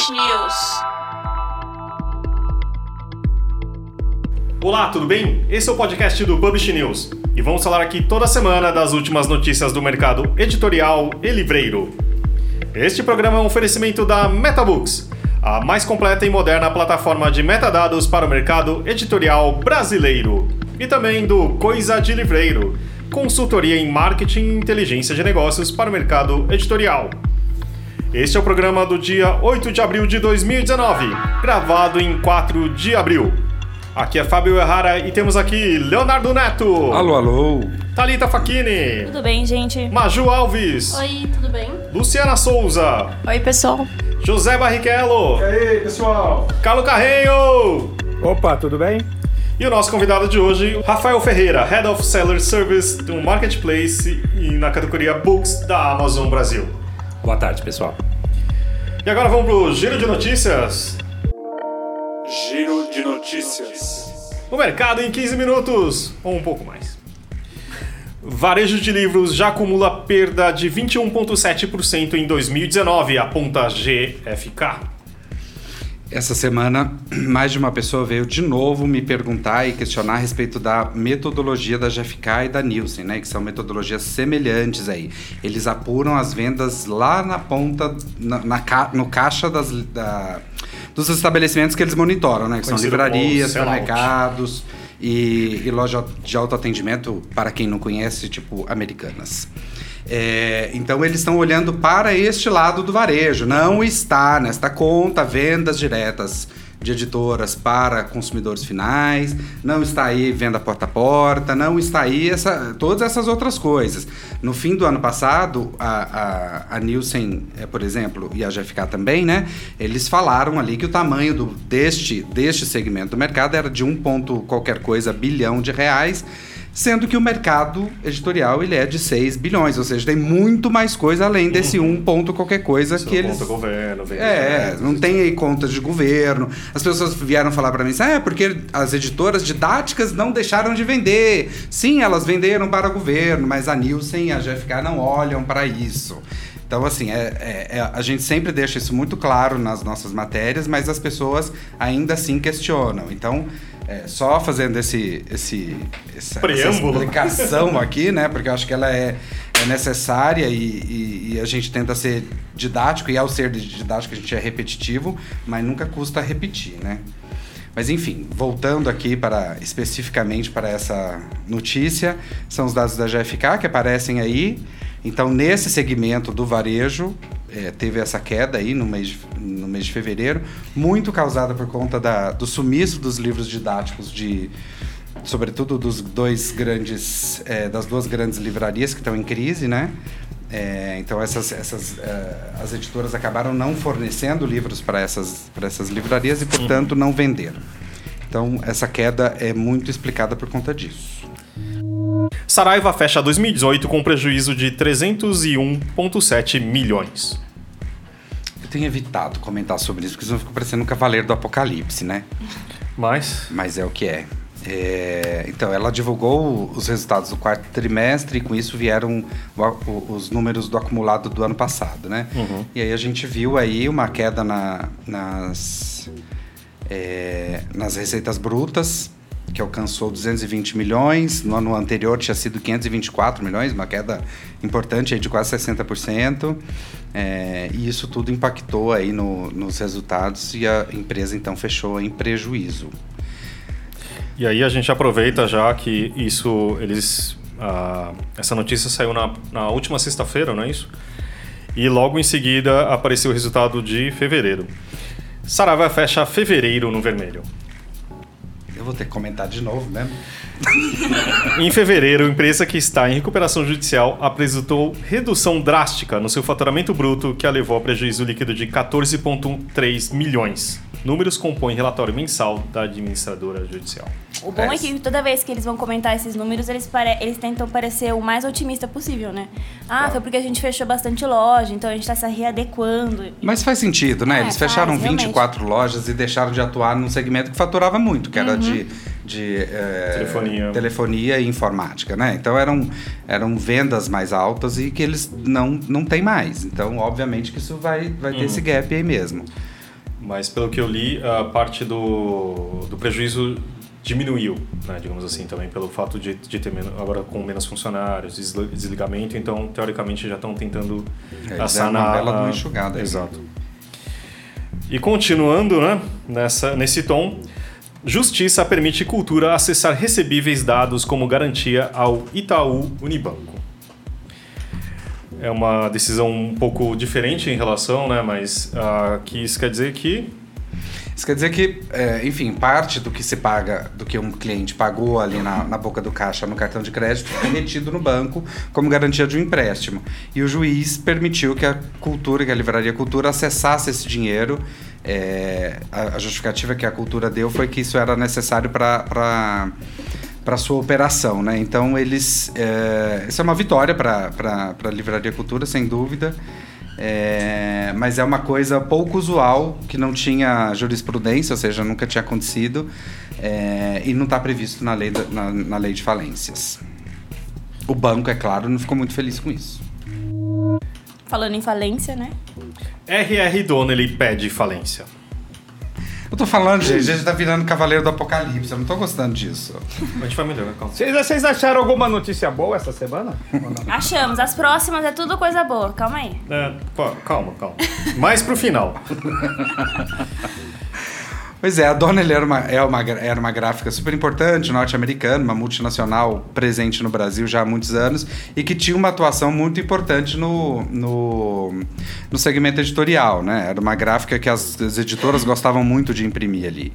Publish News. Olá, tudo bem? Esse é o podcast do Publish News e vamos falar aqui toda semana das últimas notícias do mercado editorial e livreiro. Este programa é um oferecimento da MetaBooks, a mais completa e moderna plataforma de metadados para o mercado editorial brasileiro, e também do Coisa de Livreiro, consultoria em marketing e inteligência de negócios para o mercado editorial. Este é o programa do dia 8 de abril de 2019, gravado em 4 de abril. Aqui é Fábio Errara e temos aqui Leonardo Neto. Alô, alô. Thalita Facchini. Tudo bem, gente? Maju Alves. Oi, tudo bem? Luciana Souza. Oi, pessoal. José Barrichello. E aí, pessoal? Carlos Carreiro. Opa, tudo bem? E o nosso convidado de hoje, Rafael Ferreira, Head of Seller Service do Marketplace e na categoria Books da Amazon Brasil. Boa tarde, pessoal. E agora vamos pro giro de notícias. Giro de notícias. O mercado em 15 minutos, ou um pouco mais. Varejo de livros já acumula perda de 21,7% em 2019, aponta GFK. Essa semana, mais de uma pessoa veio de novo me perguntar e questionar a respeito da metodologia da GFK e da Nielsen, né? Que são metodologias semelhantes aí. Eles apuram as vendas lá na ponta, na, na no caixa das, da, dos estabelecimentos que eles monitoram, né? Que são livrarias, supermercados e, e loja de autoatendimento, para quem não conhece, tipo americanas. É, então eles estão olhando para este lado do varejo. Não está nesta conta vendas diretas de editoras para consumidores finais, não está aí venda porta a porta, não está aí essa, todas essas outras coisas. No fim do ano passado, a, a, a Nielsen, é, por exemplo, e a GFK também, né? Eles falaram ali que o tamanho do, deste, deste segmento do mercado era de um ponto qualquer coisa bilhão de reais sendo que o mercado editorial ele é de 6 bilhões, ou seja, tem muito mais coisa além desse um ponto qualquer coisa que eles conta governo, vem é, não tem aí contas de governo. As pessoas vieram falar para mim ah, é porque as editoras didáticas não deixaram de vender. Sim, elas venderam para o governo, mas a Nielsen e a GFK não olham para isso. Então, assim, é, é- é- a gente sempre deixa isso muito claro nas nossas matérias, mas as pessoas ainda assim questionam. Então, é, só fazendo esse, esse, essa, essa explicação aqui, né? Porque eu acho que ela é, é necessária e, e- e a gente tenta ser didático, e ao ser didático a gente é repetitivo, mas nunca custa repetir, né? Mas enfim, voltando aqui para especificamente para essa notícia, são os dados da GFK que aparecem aí. Então, nesse segmento do varejo, eh, teve essa queda aí no mês, de, no mês de fevereiro, muito causada por conta da, do sumiço dos livros didáticos de sobretudo dos dois grandes eh, das duas grandes livrarias que estão em crise, né? Eh, então essas, essas eh, as editoras acabaram não fornecendo livros para essas para essas livrarias e portanto não venderam. Então essa queda é muito explicada por conta disso. Saraiva fecha 2018 com prejuízo de 301,7 milhões. Eu tenho evitado comentar sobre isso porque senão eu fico parecendo um cavaleiro do apocalipse, né? Mas, Mas é o que é. É, então, ela divulgou os resultados do quarto trimestre e com isso vieram o- o- os números do acumulado do ano passado, né? E aí a gente viu aí uma queda na- nas, é, nas receitas brutas, que alcançou 220 milhões. No ano anterior tinha sido 524 milhões, uma queda importante de quase 60%. É, e isso tudo impactou aí no- nos resultados e a empresa então fechou em prejuízo. e aí a gente aproveita já que isso, eles, ah, essa notícia saiu na, na última sexta-feira, não é isso? E logo em seguida apareceu o resultado de fevereiro. Saraiva fecha fevereiro no vermelho. Vou ter que comentar de novo mesmo. Em fevereiro, empresa que está em recuperação judicial apresentou redução drástica no seu faturamento bruto, que a levou a prejuízo líquido de 14,3 milhões. Números compõem relatório mensal da administradora judicial. O bom é que toda vez que eles vão comentar esses números, eles, pare... eles tentam parecer o mais otimista possível, né? Ah, foi porque a gente fechou bastante loja, então a gente tá se readequando. Mas faz sentido, né? É, Eles fecharam faz, realmente. 24 lojas e deixaram de atuar num segmento que faturava muito, que era de, de eh, Telefonia. telefonia e informática, né? Então eram, eram vendas mais altas e que eles não, não têm mais. Então, obviamente que isso vai, vai ter esse gap aí mesmo. Mas pelo que eu li, a parte do, do prejuízo diminuiu, né, digamos assim, também pelo fato de, de ter menos, agora com menos funcionários, desli- desligamento, então teoricamente já estão tentando É, sanar. uma bela de uma a- enxugada aí. Exato. E continuando, né, nessa, nesse tom, Justiça permite cultura acessar recebíveis dados como garantia ao Itaú Unibanco. É uma decisão um pouco diferente em relação, né, mas aqui isso quer dizer que Isso quer dizer que, é, enfim, parte do que se paga, do que um cliente pagou ali na, na boca do caixa no cartão de crédito, é retido no banco como garantia de um empréstimo. E o juiz permitiu que a cultura, que a livraria cultura, acessasse esse dinheiro. É, a, a justificativa que a cultura deu foi que isso era necessário para para sua operação, né? Então eles, é, isso é uma vitória para a livraria cultura, sem dúvida. É, mas é uma coisa pouco usual, que não tinha jurisprudência, ou seja, nunca tinha acontecido, é, e não está previsto na lei, da- na, na lei de falências. O banco, é claro, não ficou muito feliz com isso. Falando em falência, né? R.R. Donnelly pede falência. Eu tô falando, gente, a gente tá virando Cavaleiro do Apocalipse, eu não tô gostando disso. A gente vai melhorar, calma. Vocês, vocês acharam alguma notícia boa essa semana? Achamos, as próximas é tudo coisa boa. Calma aí. É, pô, calma, calma. Mais pro final. Pois é, a Donnelly era uma, é uma, era uma gráfica super importante, norte-americana, uma multinacional presente no Brasil já há muitos anos e que tinha uma atuação muito importante no, no, no segmento editorial, né? Era uma gráfica que as, as editoras gostavam muito de imprimir ali.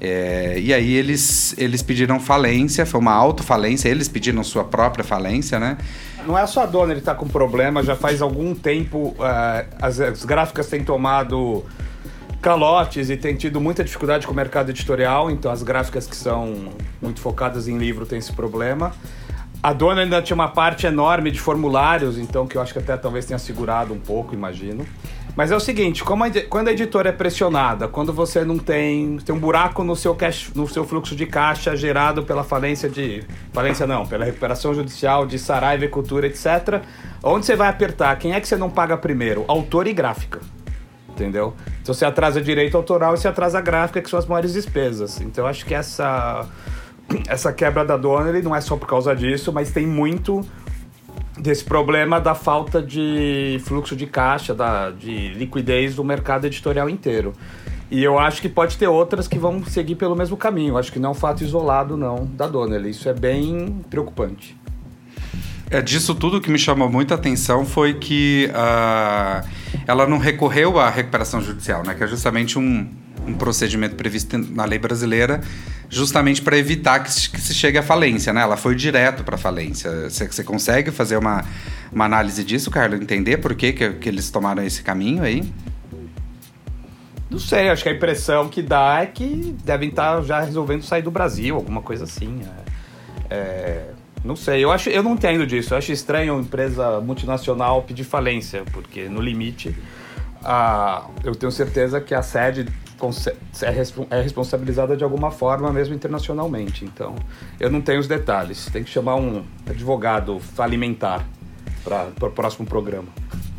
É, e aí eles, eles pediram falência, foi uma autofalência, eles pediram sua própria falência, né? Não é só a dona, ele tá com problema, já faz algum tempo eh, as, as gráficas têm tomado calotes e tem tido muita dificuldade com o mercado editorial, então as gráficas que são muito focadas em livro têm esse problema. A dona ainda tinha uma parte enorme de formulários, então que eu acho que até talvez tenha segurado um pouco, imagino. Mas é o seguinte, a quando a editora é pressionada, quando você não tem, tem um buraco no seu cash, no seu fluxo de caixa gerado pela falência de falência não, pela recuperação judicial de Saraiva e Cultura, etc. Onde você vai apertar? Quem é que você não paga primeiro? Autor e gráfica. Entendeu? Então você atrasa direito autoral e você atrasa gráfica, que são as maiores despesas. Então eu acho que essa essa quebra da Donnelly não é só por causa disso, mas tem muito desse problema da falta de fluxo de caixa, da, de liquidez do mercado editorial inteiro. E eu acho que pode ter outras que vão seguir pelo mesmo caminho. Acho que não é um fato isolado, não, da Donnelly. Isso é bem preocupante. É, disso tudo que me chamou muita atenção foi que ah, ela não recorreu à recuperação judicial, né? Que é justamente um, um procedimento previsto na lei brasileira, justamente para evitar que se, que se chegue à falência, né? Ela foi direto para falência. Você, você consegue fazer uma, uma análise disso, Carlos? Entender por que, que, que eles tomaram esse caminho aí? Não sei, acho que a impressão que dá é que devem estar já resolvendo sair do Brasil, alguma coisa assim. é. É, não sei, eu, acho, eu não entendo disso. Eu acho estranho uma empresa multinacional pedir falência, porque no limite a, eu tenho certeza que a sede é, é responsabilizada de alguma forma, mesmo internacionalmente. Então, eu não tenho os detalhes. Tem que chamar um advogado falimentar para o próximo programa.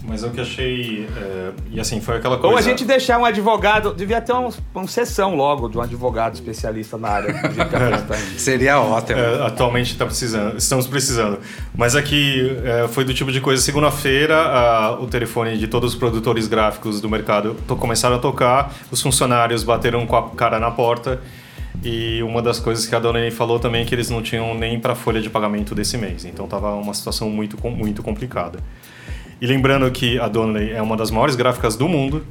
Mas o que achei. é, e assim, foi aquela coisa. Ou a gente deixar um advogado, devia ter uma, uma sessão logo de um advogado especialista na área indo. Seria ótimo. É, atualmente tá precisando, estamos precisando. Mas aqui é, foi do tipo de coisa, segunda-feira, o telefone de todos os produtores gráficos do mercado to- começaram a tocar, os funcionários bateram com a cara na porta. E uma das coisas que a dona falou também é que eles não tinham nem para folha de pagamento desse mês. Então tava uma situação muito, muito complicada. E lembrando que a Donnelly é uma das maiores gráficas do mundo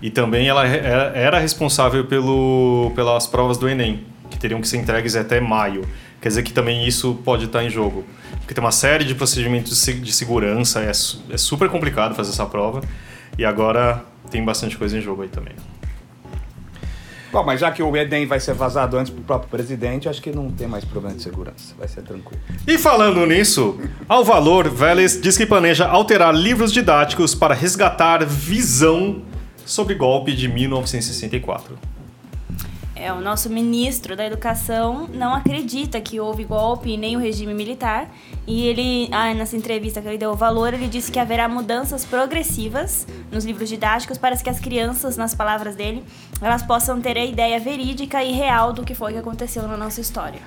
e também ela re- era responsável pelo, pelas provas do Enem, que teriam que ser entregues até maio. Quer dizer que também isso pode estar em jogo. Porque tem uma série de procedimentos de se- de segurança, é, é super complicado fazer essa prova. E agora tem bastante coisa em jogo aí também. Bom, mas já que o Enem vai ser vazado antes pro próprio presidente, acho que não tem mais problema de segurança. Vai ser tranquilo. E falando nisso, Alvalor Vélez diz que planeja alterar livros didáticos para resgatar visão sobre golpe de 1964. É, o nosso ministro da Educação não acredita que houve golpe nem o regime militar. E ele, ah, nessa entrevista que ele deu o valor, ele disse que haverá mudanças progressivas nos livros didáticos para que as crianças, nas palavras dele, elas possam ter a ideia verídica e real do que foi que aconteceu na nossa história.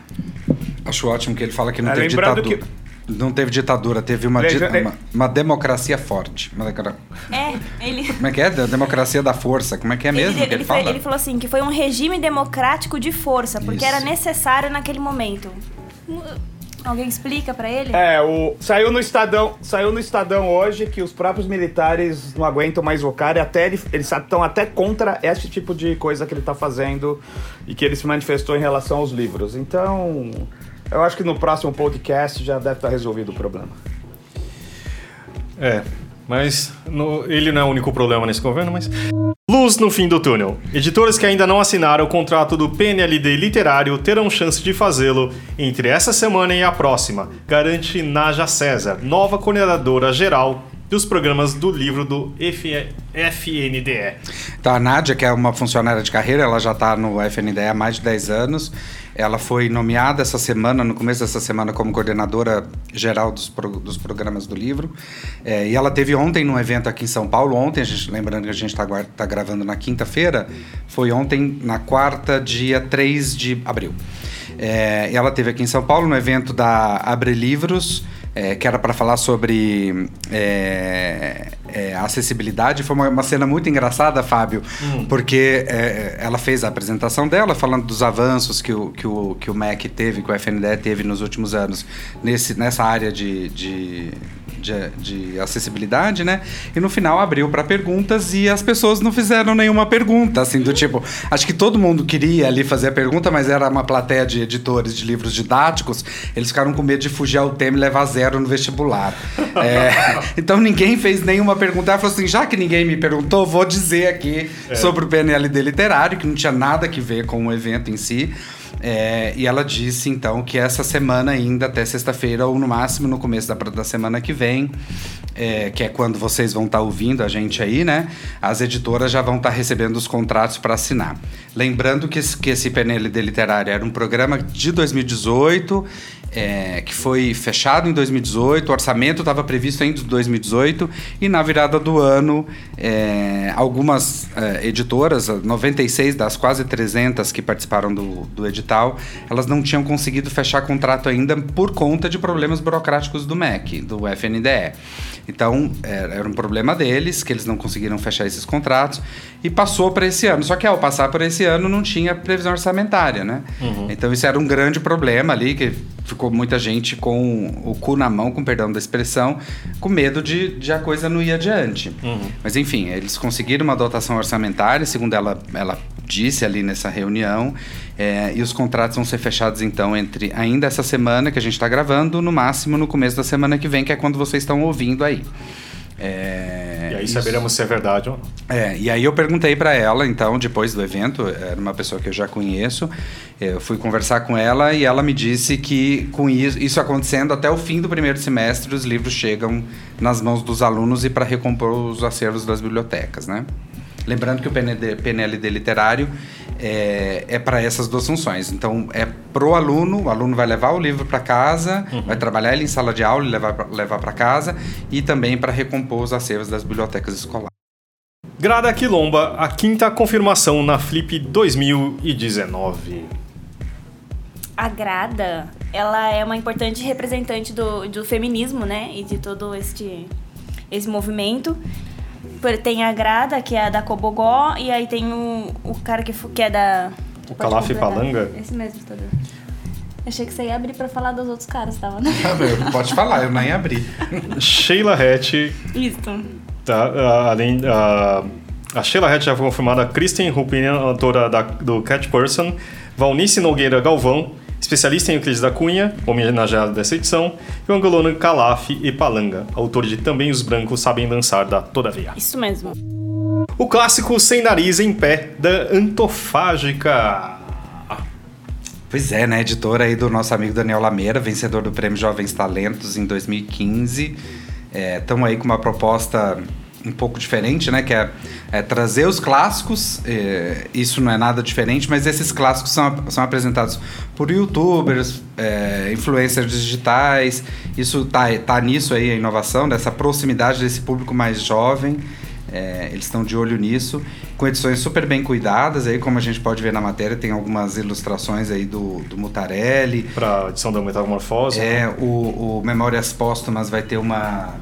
Acho ótimo que ele fala que não É, teve lembrando ditadura. Não teve ditadura, teve uma, di- é- uma, uma democracia forte. Decra- É, ele. Como é que é? Democracia da força. Como é que é mesmo ele, que ele, ele fala? ele falou assim que foi um regime democrático de força, porque Isso. era necessário naquele momento. Alguém explica pra ele? É, o saiu no Estadão, saiu no Estadão hoje que os próprios militares não aguentam mais o cara e até ele- eles estão até contra este tipo de coisa que ele tá fazendo e que ele se manifestou em relação aos livros. Então, eu acho que no próximo podcast já deve estar resolvido o problema. É, mas no- ele não é o único problema nesse governo, mas. Luz no fim do túnel. Editoras que ainda não assinaram o contrato do PNLD literário terão chance de fazê-lo entre essa semana e a próxima, garante Naja César, nova coordenadora geral dos programas do livro do F- FNDE. Então, a Nádia, que é uma funcionária de carreira, ela já está no FNDE há mais de 10 anos. Ela foi nomeada essa semana, no começo dessa semana, como coordenadora geral dos, pro- dos programas do livro. É, e ela teve ontem num evento aqui em São Paulo. Ontem, gente, lembrando que a gente está gravando na quinta-feira, foi ontem, na quarta, dia 3 de abril. É, ela teve aqui em São Paulo no evento da Abre Livros, é, que era para falar sobre é, é, acessibilidade. Foi uma, uma cena muito engraçada, Fábio, porque é, ela fez a apresentação dela falando dos avanços que o, que o, que o MEC teve, que o FNDE teve nos últimos anos nesse, nessa área de, de, de, de acessibilidade, né? E no final abriu para perguntas e as pessoas não fizeram nenhuma pergunta, assim, do tipo. Acho que todo mundo queria ali fazer a pergunta, mas era uma plateia de editores de livros didáticos, eles ficaram com medo de fugir ao tema e levar zero no vestibular. É, então ninguém fez nenhuma pergunta. Ela falou assim: já que ninguém me perguntou, vou dizer aqui sobre o PNLD literário, que não tinha nada que ver com o evento em si. É, e ela disse então que essa semana ainda, até sexta-feira, ou no máximo no começo da, da semana que vem, é, que é quando vocês vão estar ouvindo a gente aí, né? As editoras já vão estar recebendo os contratos para assinar. Lembrando que esse, que esse PNLD literário era um programa de 2018 é, que foi fechado em 2018, o orçamento estava previsto em 2018 e na virada do ano é, algumas é, editoras, 96 das quase 300 que participaram do, do edital, elas não tinham conseguido fechar contrato ainda por conta de problemas burocráticos do MEC, do FNDE. Então era era um problema deles que eles não conseguiram fechar esses contratos e passou para esse ano. Só que ao passar por esse ano não tinha previsão orçamentária, né? Então isso era um grande problema ali que ficou muita gente com o cu na mão, com perdão da expressão, com medo de, de a coisa não ir adiante. Mas enfim, eles conseguiram uma dotação orçamentária, segundo ela, ela disse ali nessa reunião, é, e os contratos vão ser fechados então entre ainda essa semana que a gente está gravando, no máximo no começo da semana que vem, que é quando vocês estão ouvindo aí. É, E aí isso- saberemos se é verdade ou não. é, e aí eu perguntei para ela, então, depois do evento, era uma pessoa que eu já conheço, eu fui conversar com ela e ela me disse que com isso, isso acontecendo até o fim do primeiro semestre, os livros chegam nas mãos dos alunos e para recompor os acervos das bibliotecas, né? Lembrando que o PND, PNLD literário é, é para essas duas funções. Então, é pro aluno, o aluno vai levar o livro para casa, vai trabalhar ele em sala de aula e levar levar para casa, e também para recompor os acervos das bibliotecas escolares. Grada Quilomba, a quinta confirmação na Flip 2019. A Grada, ela é uma importante representante do, do feminismo, né? E de todo este, esse movimento. Tem a Grada, que é a da Cobogó, e aí tem o, o cara que, que é da... O Calaf completar. Palanga? Esse mesmo, todo. Achei que você ia abrir pra falar dos outros caras, tava, né? Pode falar, eu nem abri. Sheila Hatch, Isso. tá, ah, além a a Sheila Hatch já foi confirmada, Kristen Rupinian, autora da, do Cat Person, Valnice Nogueira Galvão, especialista em Euclides da Cunha, homenageado dessa edição, e o angolano Calaf e Palanga, autor de Também os Brancos Sabem Dançar da Todavia. Isso mesmo. O clássico Sem Nariz em Pé, da Antofágica. Pois é, né? Editora aí do nosso amigo Daniel Lameira, vencedor do Prêmio Jovens Talentos em 2015. Estamos aí com uma proposta um pouco diferente, né? Que é, é trazer os clássicos. É, isso não é nada diferente, mas esses clássicos são, são apresentados por youtubers, é, influencers digitais. Isso tá, tá nisso aí a inovação, dessa proximidade desse público mais jovem. É, eles estão de olho nisso, com edições super bem cuidadas, aí como a gente pode ver na matéria, tem algumas ilustrações aí do, do Mutarelli. Para a edição da Metamorfose. É, o, o Memórias Póstumas vai ter uma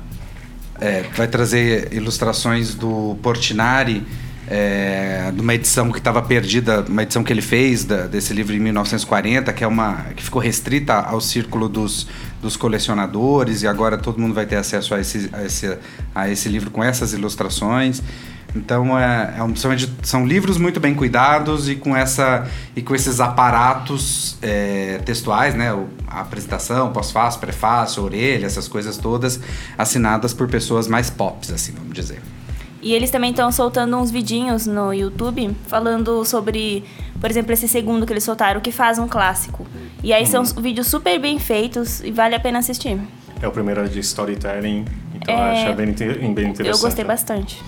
é, vai trazer ilustrações do Portinari, é, de uma edição que estava perdida, uma edição que ele fez da, desse livro em 1940, que é uma que ficou restrita ao círculo dos, dos colecionadores e agora todo mundo vai ter acesso a esse, a esse, a esse livro com essas ilustrações. Então é, é um, são, são, livros muito bem cuidados e com, essa, e com esses aparatos é, textuais, né? O, a apresentação, pós-fácil, prefácio, orelha, essas coisas todas assinadas por pessoas mais pops, assim, vamos dizer. E eles também estão soltando uns vidinhos no YouTube falando sobre, por exemplo, esse segundo que eles soltaram, que faz um clássico. E aí são uhum. vídeos super bem feitos e vale a pena assistir. É o primeiro de storytelling, então é... acho bem, bem interessante. Eu gostei bastante.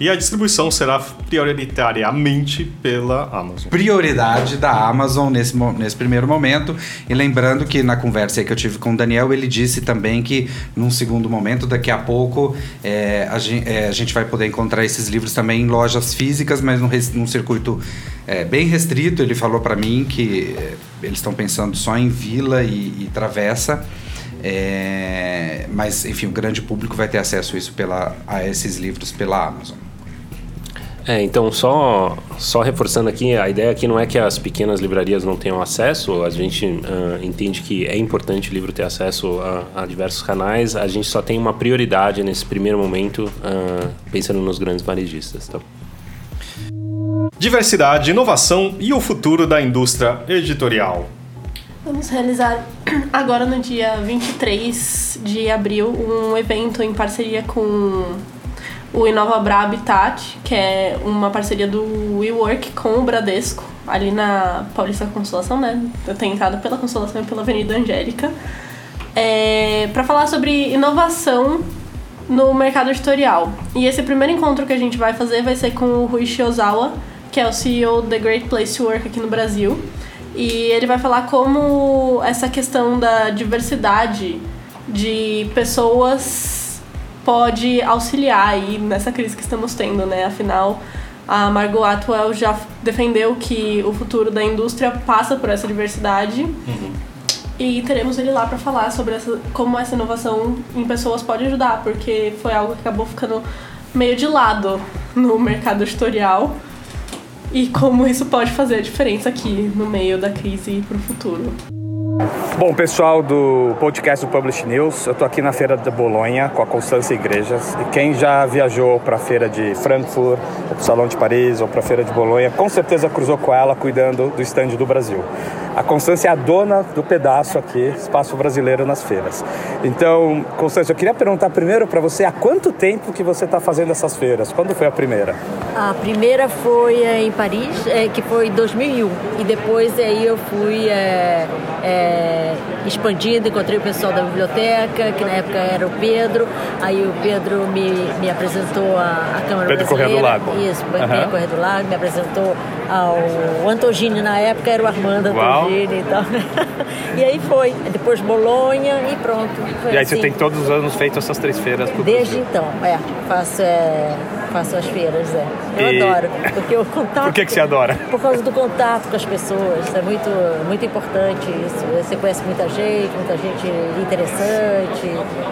E a distribuição será prioritariamente pela Amazon. Prioridade da Amazon nesse, nesse primeiro momento. E lembrando que na conversa que eu tive com o Daniel, ele disse também que num segundo momento, daqui a pouco, é, a, gente, é, a, gente, vai poder encontrar esses livros também em lojas físicas, mas num, num circuito é, bem restrito. Ele falou para mim que é, eles estão pensando só em Vila e, e Travessa. É, mas, enfim, o grande público vai ter acesso a, isso pela, a esses livros pela Amazon. É, então só, só reforçando aqui, a ideia aqui não é que as pequenas livrarias não tenham acesso, a gente uh, entende que é importante o livro ter acesso a, a, diversos canais, a gente só tem uma prioridade nesse primeiro momento, uh, pensando nos grandes varejistas. Tá? Diversidade, inovação e o futuro da indústria editorial. Vamos realizar agora no dia 23 de abril um evento em parceria com o Inova Bra Habitat, que é uma parceria do WeWork com o Bradesco, ali na Paulista Consolação, né? Eu tenho entrado pela Consolação e pela Avenida Angélica, é, para falar sobre inovação no mercado editorial. E esse primeiro encontro que a gente vai fazer vai ser com o Rui Shiozawa, que é o CEO da Great Place to Work aqui no Brasil. E ele vai falar como essa questão da diversidade de pessoas pode auxiliar aí nessa crise que estamos tendo, né? Afinal, a Margot Atwell já defendeu que o futuro da indústria passa por essa diversidade. Uhum. E teremos ele lá para falar sobre essa, como essa inovação em pessoas pode ajudar, porque foi algo que acabou ficando meio de lado no mercado editorial e como isso pode fazer a diferença aqui no meio da crise e para o futuro. Bom, pessoal do podcast do Publish News, eu estou aqui na Feira de Bolonha com a Constância Igrejas. E quem já viajou para a Feira de Frankfurt, para o Salão de Paris, ou para a Feira de Bolonha, com certeza cruzou com ela cuidando do estande do Brasil. A Constância é a dona do pedaço aqui, espaço brasileiro nas feiras. Então, Constância, eu queria perguntar primeiro para você há quanto tempo que você está fazendo essas feiras? Quando foi a primeira? A primeira foi é, em Paris, é, que foi em 2001. E depois aí eu fui é, é, expandindo, encontrei o pessoal da biblioteca, que na época era o Pedro. Aí o Pedro me, me apresentou a, a Câmara Pedro Brasileira. Correia do Lago. Isso, uhum. Correia do Lago, me apresentou ao Antogini, na época era o Armando Uau. E tal. e aí foi. Depois Bolonha e pronto. e aí assim. você tem todos os anos feito essas três feiras? Desde Brasil. então, é. Faço, é, faço as feiras, é. Eu e... adoro. Porque o contato. Por que, que você adora? Por causa do contato com as pessoas. É muito, muito importante isso. Você conhece muita gente, muita gente interessante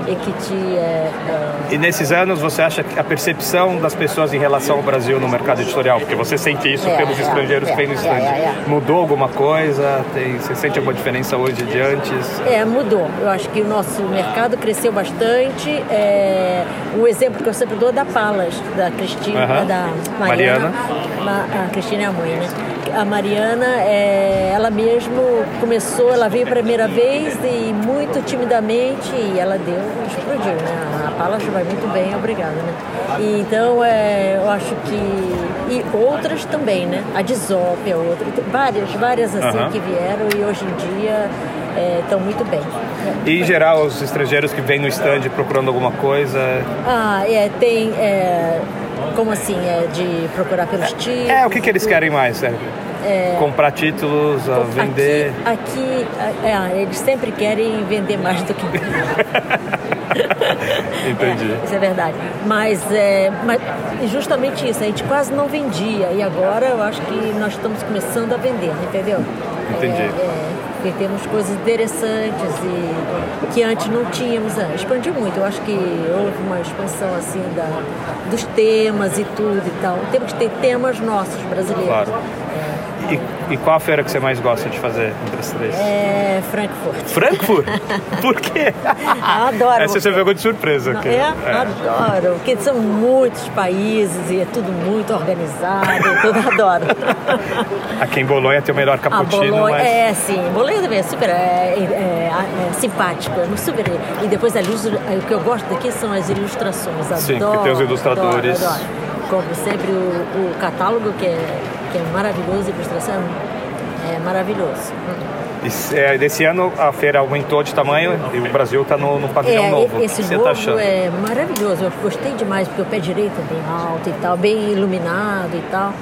e que te. É, é... E nesses anos você acha que a percepção das pessoas em relação ao Brasil no mercado editorial, porque você sente isso é, pelos é, estrangeiros que vêm no é, stand, é, mudou alguma coisa? Tem, você sente alguma diferença hoje de antes? É, mudou. Eu acho que o nosso mercado cresceu bastante. É, o exemplo que eu sempre dou é da Palas, da Cristina, uh -huh. da Mariana. Mariana. A Cristina é a mãe, né? A Mariana, é, ela mesmo começou, ela veio a primeira vez e muito timidamente e ela deu, explodiu, né? A Palas vai muito bem, obrigada, né? E, então, é, eu acho que... E outras também, né? A Disop é outra. Várias, várias assim que vieram e hoje em dia estão muito bem. E em geral, os estrangeiros que vêm no stand procurando alguma coisa. Ah, é, tem. É, como assim? É de procurar pelos títulos? É, o que, que eles querem mais? É, comprar títulos, a vender. Aqui, aqui é, eles sempre querem vender mais do que. Entendi. É, isso é verdade. Mas, é, mas justamente isso, a gente quase não vendia. E agora eu acho que nós estamos começando a vender, entendeu? Entendi. É, é, porque temos coisas interessantes e que antes não tínhamos. É, expandiu muito. Eu acho que houve uma expansão assim da, dos temas e tudo e tal. Temos que ter temas nossos brasileiros. Claro. E, e, qual a feira que você mais gosta de fazer entre as três? É Frankfurt. Frankfurt? Por quê? adoro. Essa você pegou de surpresa. Não, é? é? Adoro, porque são muitos países e é tudo muito organizado, tudo adoro. Aqui em Bolonha tem o melhor cappuccino. Bolonha, mas... É, sim. Bolonha também é super é, é, é simpático, é super. E depois ali, o que eu gosto daqui são as ilustrações. Adoro, sim, que tem os ilustradores. Adoro, adoro. Compro sempre o, o catálogo que é que é maravilhoso, a ilustração é maravilhoso. E, é, desse ano a feira aumentou de tamanho e o Brasil está no, no pavilhão é, novo. Esse Você novo tá achando? é maravilhoso. Eu gostei demais porque o pé direito é bem alto e tal, bem iluminado e tal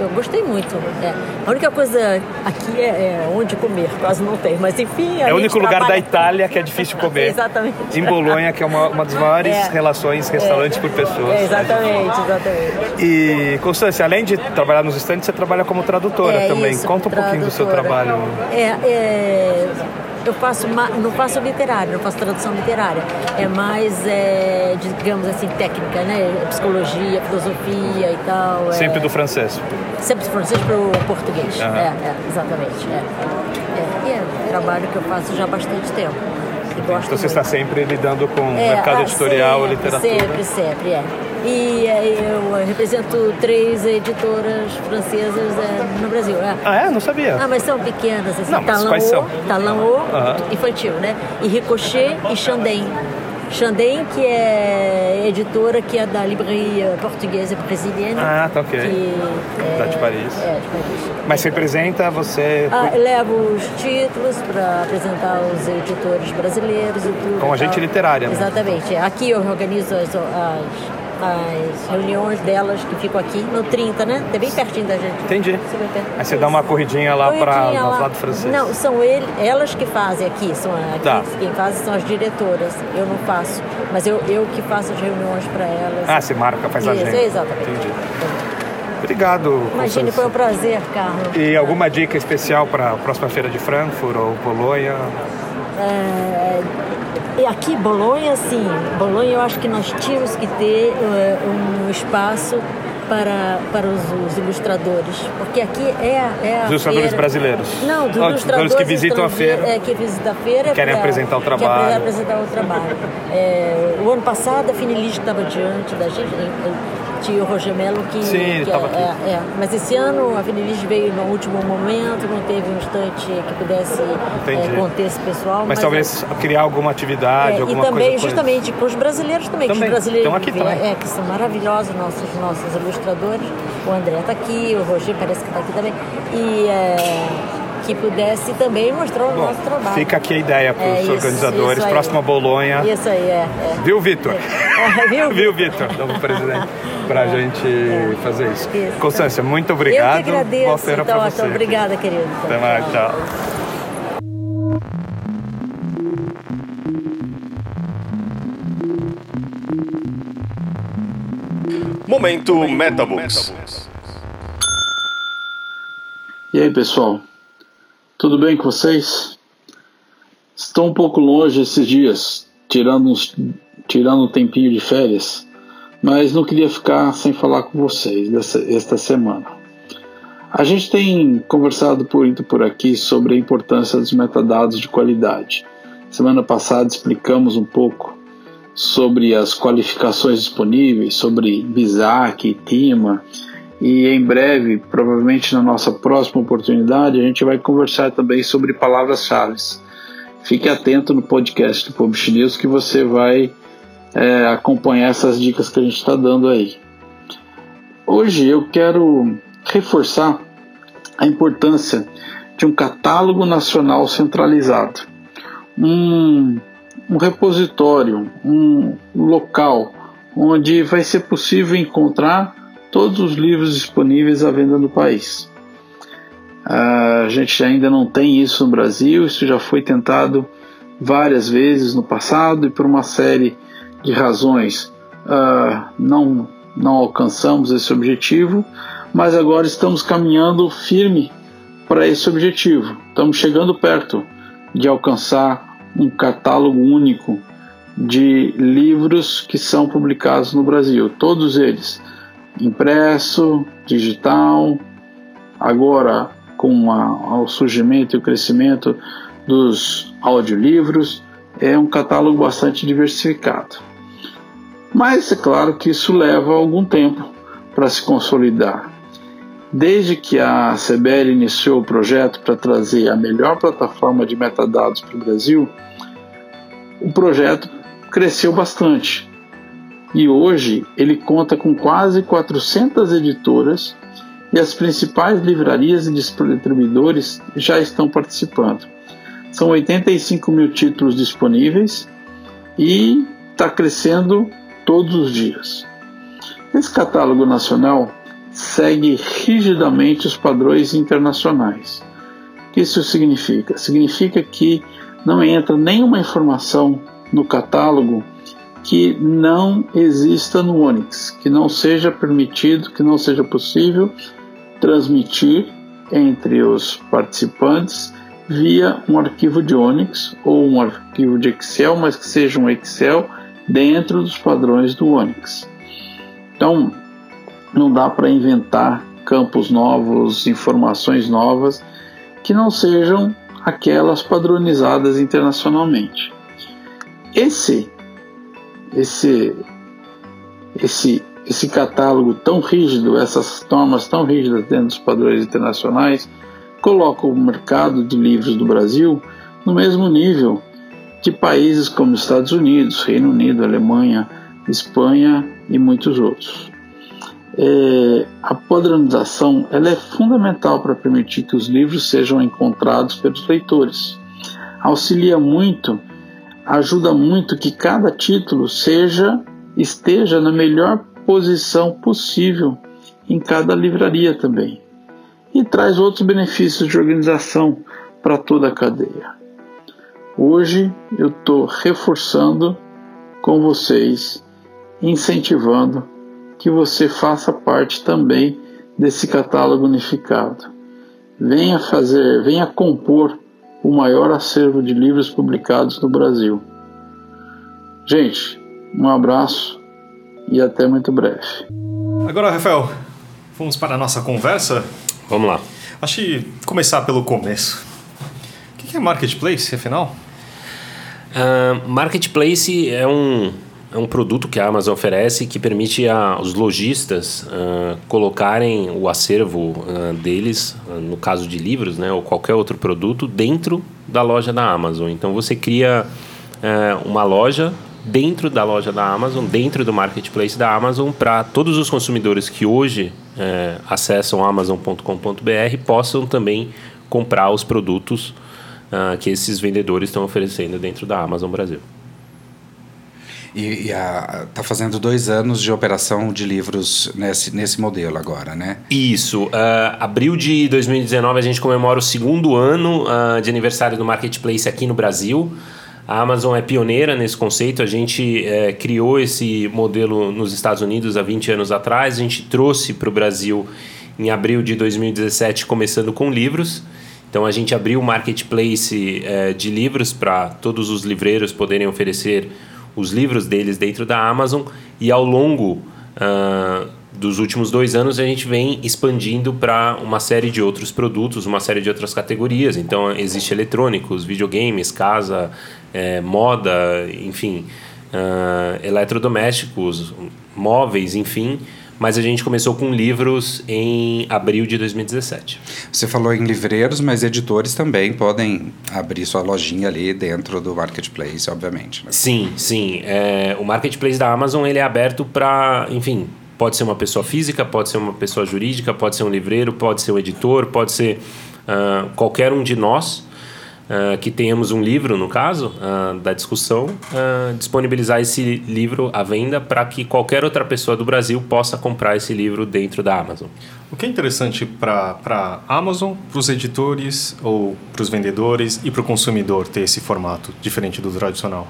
eu gostei muito. É. A única coisa aqui é, é, onde comer, quase não tem, mas enfim. É o único lugar da Itália que é difícil comer. exatamente. Em Bolonha, que é uma, uma das maiores é. relações restaurantes por pessoas. É, exatamente, exatamente. E, Constância, além de trabalhar nos estandes, você trabalha como tradutora é também. Isso, Conta um tradutora. pouquinho do seu trabalho. é eu faço não faço literário, não faço tradução literária. É mais, é, digamos assim, técnica, né? Psicologia, filosofia e tal. Sempre é... do francês? Sempre do francês para o português. Uhum. É, é, exatamente. É. é. É um trabalho que eu faço já há bastante tempo. Então você muito. está sempre lidando com o mercado editorial sempre, literatura? Sempre, sempre, é. E eu represento três editoras francesas é, no Brasil. É. Ah, é? Não sabia. Ah, mas são pequenas, assim. Não, mas Talão quais são? Talão O, infantil, né? E Ricochet e Chandem. Chandem, que é editora que é da Livraria Portuguesa Brasiliana. Ah, tá ok. Que é, de Paris. É, de Paris. Mas você apresenta, você... Ah, levo os títulos para apresentar os editores brasileiros e tudo. Com agente literária. Né? Exatamente. Aqui eu organizo as, as as reuniões delas que ficam aqui no 30, né? É bem pertinho da gente. Entendi. Aí você dá uma corridinha lá para o lado francês. Não, são ele, elas que fazem aqui, são aqui, tá. quem faz são as diretoras. Eu não faço, mas eu, eu que faço as reuniões para elas. Ah, você marca, faz Isso, a agenda. exatamente. Entendi. Obrigado. Imagine, foi um prazer, Carlos. E alguma dica especial para a próxima feira de Frankfurt ou Bolonha? É, e aqui, Bolonha, sim. Bolonha, eu acho que nós tínhamos que ter uh, um espaço para, para os, os, ilustradores, porque aqui é, é a Os ilustradores feira... brasileiros? Não, dos oh, ilustradores que visitam a feira. É, que visitam a feira. Querem pra, apresentar o trabalho. Querem apresentar o trabalho. É, o ano passado, a Finilis estava diante da gente, tinha o Roger Mello que. Sim, que estava é, aqui. É, é. Mas esse ano a Finilis veio no último momento, não teve um instante que pudesse é, conter esse pessoal. Mas, mas talvez criar alguma atividade, é, alguma E também, coisa justamente, com os brasileiros também, também. que os brasileiros aqui vêm, também. É, que são maravilhosos, nossos, nossos ilustradores. O André está aqui, o Roger parece que está aqui também. E que pudesse também mostrar o Bom, nosso trabalho. Fica aqui a ideia para os É, organizadores, isso próxima Bolonha. Isso aí, é. é. Viu, Vitor? É, viu, Viu, Vitor? Novo presidente, para a gente fazer isso. Isso. Constância, muito obrigado. Eu que agradeço. Boa feira então, você. então, obrigada, querido. Até mais, tchau. Momento Metabooks. E aí, pessoal? Tudo bem com vocês? Estou um pouco longe esses dias, tirando, uns, tirando um tempinho de férias, mas não queria ficar sem falar com vocês dessa, esta semana. A gente tem conversado por, por aqui sobre a importância dos metadados de qualidade. Semana passada explicamos um pouco sobre as qualificações disponíveis, sobre BISAC, TIMA, e em breve, provavelmente na nossa próxima oportunidade, a gente vai conversar também sobre palavras-chave. Fique atento no podcast do Publish News que você vai é, acompanhar essas dicas que a gente está dando aí. Hoje eu quero reforçar a importância de um catálogo nacional centralizado. um, um repositório, um local onde vai ser possível encontrar todos os livros disponíveis à venda no país. A gente ainda não tem isso no Brasil, isso já foi tentado várias vezes no passado e por uma série de razões uh, não, não alcançamos esse objetivo, mas agora estamos caminhando firme para esse objetivo. Estamos chegando perto de alcançar um catálogo único de livros que são publicados no Brasil, todos eles, impresso, digital, agora com a, o surgimento e o crescimento dos audiolivros, é um catálogo bastante diversificado. Mas é claro que isso leva algum tempo para se consolidar. Desde que a CBL iniciou o projeto para trazer a melhor plataforma de metadados para o Brasil, o projeto cresceu bastante. E hoje ele conta com quase 400 editoras e as principais livrarias e distribuidores já estão participando. São 85 mil títulos disponíveis e está crescendo todos os dias. Esse catálogo nacional segue rigidamente os padrões internacionais. O que isso significa? Significa que não entra nenhuma informação no catálogo que não exista no Onix, que não seja permitido, que não seja possível transmitir entre os participantes via um arquivo de Onix ou um arquivo de Excel, mas que seja um Excel dentro dos padrões do Onix. Então, não dá para inventar campos novos, informações novas que não sejam aquelas padronizadas internacionalmente. Esse esse esse esse catálogo tão rígido, essas normas tão rígidas dentro dos padrões internacionais, coloca o mercado de livros do Brasil no mesmo nível de países como Estados Unidos, Reino Unido, Alemanha, Espanha e muitos outros. É, a padronização ela é fundamental para permitir que os livros sejam encontrados pelos leitores. Auxilia muito, ajuda muito que cada título seja esteja na melhor posição possível em cada livraria também. E traz outros benefícios de organização para toda a cadeia. Hoje eu estou reforçando com vocês, incentivando que você faça parte também desse catálogo unificado. Venha fazer, venha compor o maior acervo de livros publicados no Brasil. Gente, um abraço e até muito breve. Agora, Rafael, vamos para a nossa conversa? Vamos lá. Acho que começar pelo começo. O que é marketplace, afinal? Uh, marketplace é um, é um produto que a Amazon oferece que permite aos lojistas uh, colocarem o acervo uh, deles, no caso de livros, né, ou qualquer outro produto, dentro da loja da Amazon. Então você cria uma loja dentro da loja da Amazon, dentro do marketplace da Amazon, para todos os consumidores que hoje é, acessam amazon.com.br possam também comprar os produtos uh, que esses vendedores estão oferecendo dentro da Amazon Brasil. E, está fazendo dois anos de operação de livros nesse, nesse modelo agora, né? Isso. Uh, abril de 2019 a gente comemora o segundo ano uh, de aniversário do Marketplace aqui no Brasil. A Amazon é pioneira nesse conceito. A gente é, criou esse modelo nos Estados Unidos há 20 anos atrás. A gente trouxe para o Brasil em abril de 2017, começando com livros. Então a gente abriu o marketplace é, de livros para todos os livreiros poderem oferecer os livros deles dentro da Amazon e ao longo uh, dos últimos dois anos a gente vem expandindo para uma série de outros produtos, uma série de outras categorias. Então existe eletrônicos, videogames, casa, é, moda, enfim, uh, eletrodomésticos, móveis, enfim. Mas a gente começou com livros em abril de 2017. Você falou em livreiros, mas editores também podem abrir sua lojinha ali dentro do marketplace, obviamente. Né? Sim, sim. É, o marketplace da Amazon ele é aberto para, enfim, Pode ser uma pessoa física, pode ser uma pessoa jurídica, pode ser um livreiro, pode ser um editor, pode ser uh, qualquer um de nós. Uh, que tenhamos um livro, no caso, uh, da discussão, uh, disponibilizar esse livro à venda para que qualquer outra pessoa do Brasil possa comprar esse livro dentro da Amazon. O que é interessante para a Amazon, para os editores ou para os vendedores e para o consumidor ter esse formato diferente do tradicional?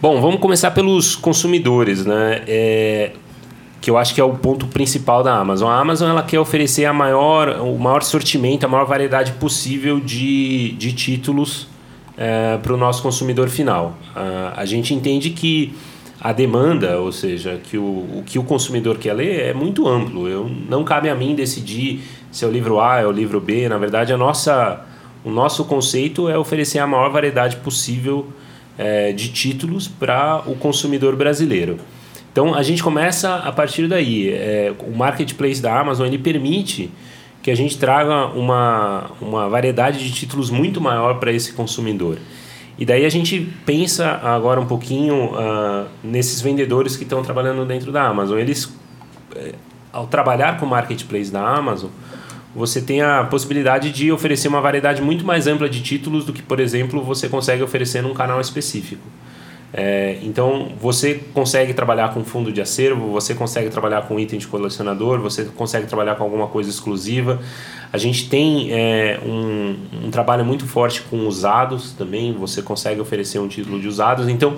Bom, vamos começar pelos consumidores, né? É, que eu acho que é o ponto principal da Amazon. A Amazon ela quer oferecer a maior, o maior sortimento, a maior variedade possível de, de títulos é, para o nosso consumidor final. Uh, a gente entende que a demanda, ou seja, que o, o que o consumidor quer ler é muito amplo. Eu, não cabe a mim decidir se é o livro A, é o livro B. Na verdade, a nossa, o nosso conceito é oferecer a maior variedade possível é, de títulos para o consumidor brasileiro. Então a gente começa a partir daí. É, o marketplace da Amazon ele permite que a gente traga uma, uma variedade de títulos muito maior para esse consumidor. E daí a gente pensa agora um pouquinho uh, nesses vendedores que estão trabalhando dentro da Amazon. Eles, é, ao trabalhar com o marketplace da Amazon, você tem a possibilidade de oferecer uma variedade muito mais ampla de títulos do que, por exemplo, você consegue oferecer num canal específico. É, então você consegue trabalhar com fundo de acervo, você consegue trabalhar com item de colecionador, você consegue trabalhar com alguma coisa exclusiva. A gente tem é, um, um, trabalho muito forte com usados também, você consegue oferecer um título de usados. Então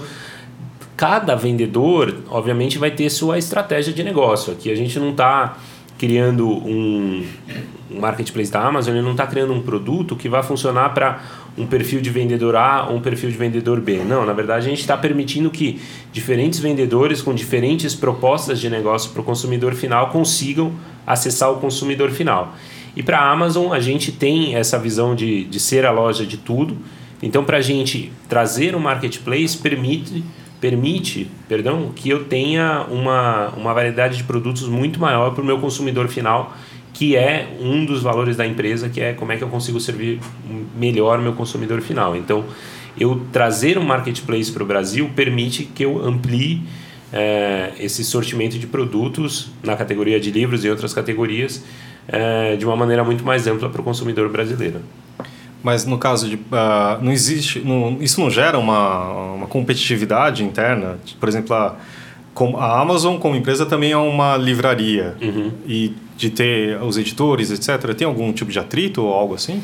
cada vendedor, obviamente, vai ter sua estratégia de negócio. Aqui a gente não está criando um, um marketplace da Amazon, ele não está criando um produto que vai funcionar para um perfil de vendedor A ou um perfil de vendedor B. Não, na verdade a gente está permitindo que diferentes vendedores com diferentes propostas de negócio para o consumidor final consigam acessar o consumidor final. E para a Amazon a gente tem essa visão de, de ser a loja de tudo. Então para a gente trazer um marketplace permite permite, perdão, que eu tenha uma, uma variedade de produtos muito maior para o meu consumidor final que é um dos valores da empresa, que é como é que eu consigo servir melhor meu consumidor final. Então, eu trazer um marketplace para o Brasil permite que eu amplie é, esse sortimento de produtos na categoria de livros e outras categorias é, de uma maneira muito mais ampla para o consumidor brasileiro. Mas no caso de. Uh, não existe. Não, isso não gera uma, uma competitividade interna? Por exemplo, a, a Amazon, como empresa, também é uma livraria. Uhum. E de ter os editores, etc., tem algum tipo de atrito ou algo assim?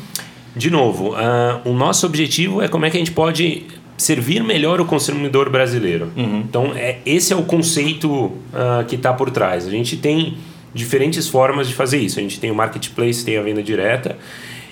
De novo, uh, o nosso objetivo é como é que a gente pode servir melhor o consumidor brasileiro. Uhum. Então, é, esse é o conceito uh, que está por trás. A gente tem diferentes formas de fazer isso. A gente tem o marketplace, tem a venda direta.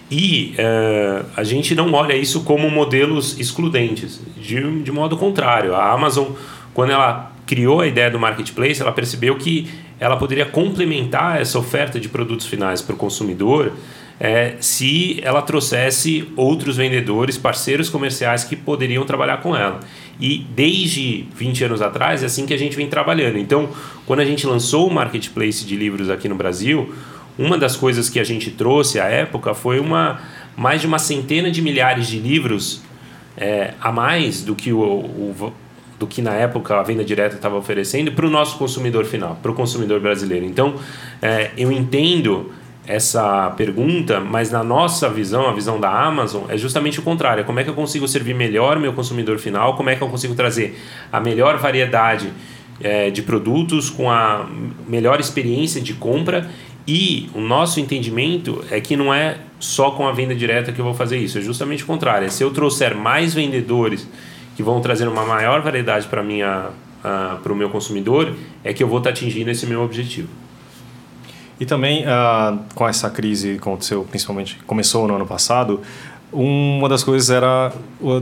E uh, a gente não olha isso como modelos excludentes. De, de modo contrário, a Amazon, quando ela criou a ideia do marketplace, ela percebeu que ela poderia complementar essa oferta de produtos finais para o consumidor é, se ela trouxesse outros vendedores, parceiros comerciais que poderiam trabalhar com ela. E desde 20 anos atrás é assim que a gente vem trabalhando. Então, quando a gente lançou o marketplace de livros aqui no Brasil, uma das coisas que a gente trouxe à época foi uma mais de uma centena de milhares de livros é, a mais do que o, o do que na época a venda direta estava oferecendo para o nosso consumidor final, para o consumidor brasileiro. Então, é, eu entendo essa pergunta, mas na nossa visão, a visão da Amazon, é justamente o contrário. Como é que eu consigo servir melhor meu consumidor final, como é que eu consigo trazer a melhor variedade é, de produtos com a melhor experiência de compra e o nosso entendimento é que não é só com a venda direta que eu vou fazer isso, é justamente o contrário. É se eu trouxer mais vendedores que vão trazer uma maior variedade para minha uh, para o meu consumidor, é que eu vou estar tá atingindo esse meu objetivo. E também uh, com essa crise que aconteceu, principalmente começou no ano passado, uma das coisas era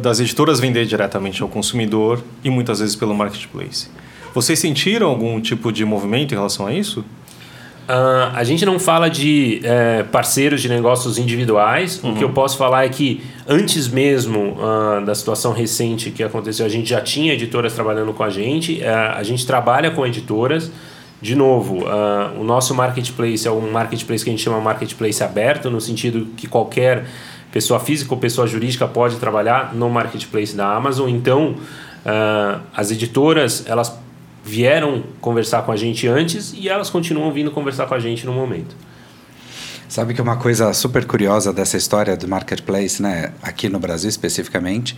das editoras vender diretamente ao consumidor e muitas vezes pelo marketplace. Vocês sentiram algum tipo de movimento em relação a isso? Uh, a gente não fala de é, parceiros de negócios individuais. Uhum. O que eu posso falar é que antes mesmo uh, da situação recente que aconteceu, a gente já tinha editoras trabalhando com a gente. Uh, a gente trabalha com editoras. De novo, o nosso marketplace é um marketplace que a gente chama marketplace aberto, no sentido que qualquer pessoa física ou pessoa jurídica pode trabalhar no marketplace da Amazon. Então, as editoras elas vieram conversar com a gente antes e elas continuam vindo conversar com a gente no momento. Sabe que uma coisa super curiosa dessa história do marketplace, né, aqui no Brasil especificamente,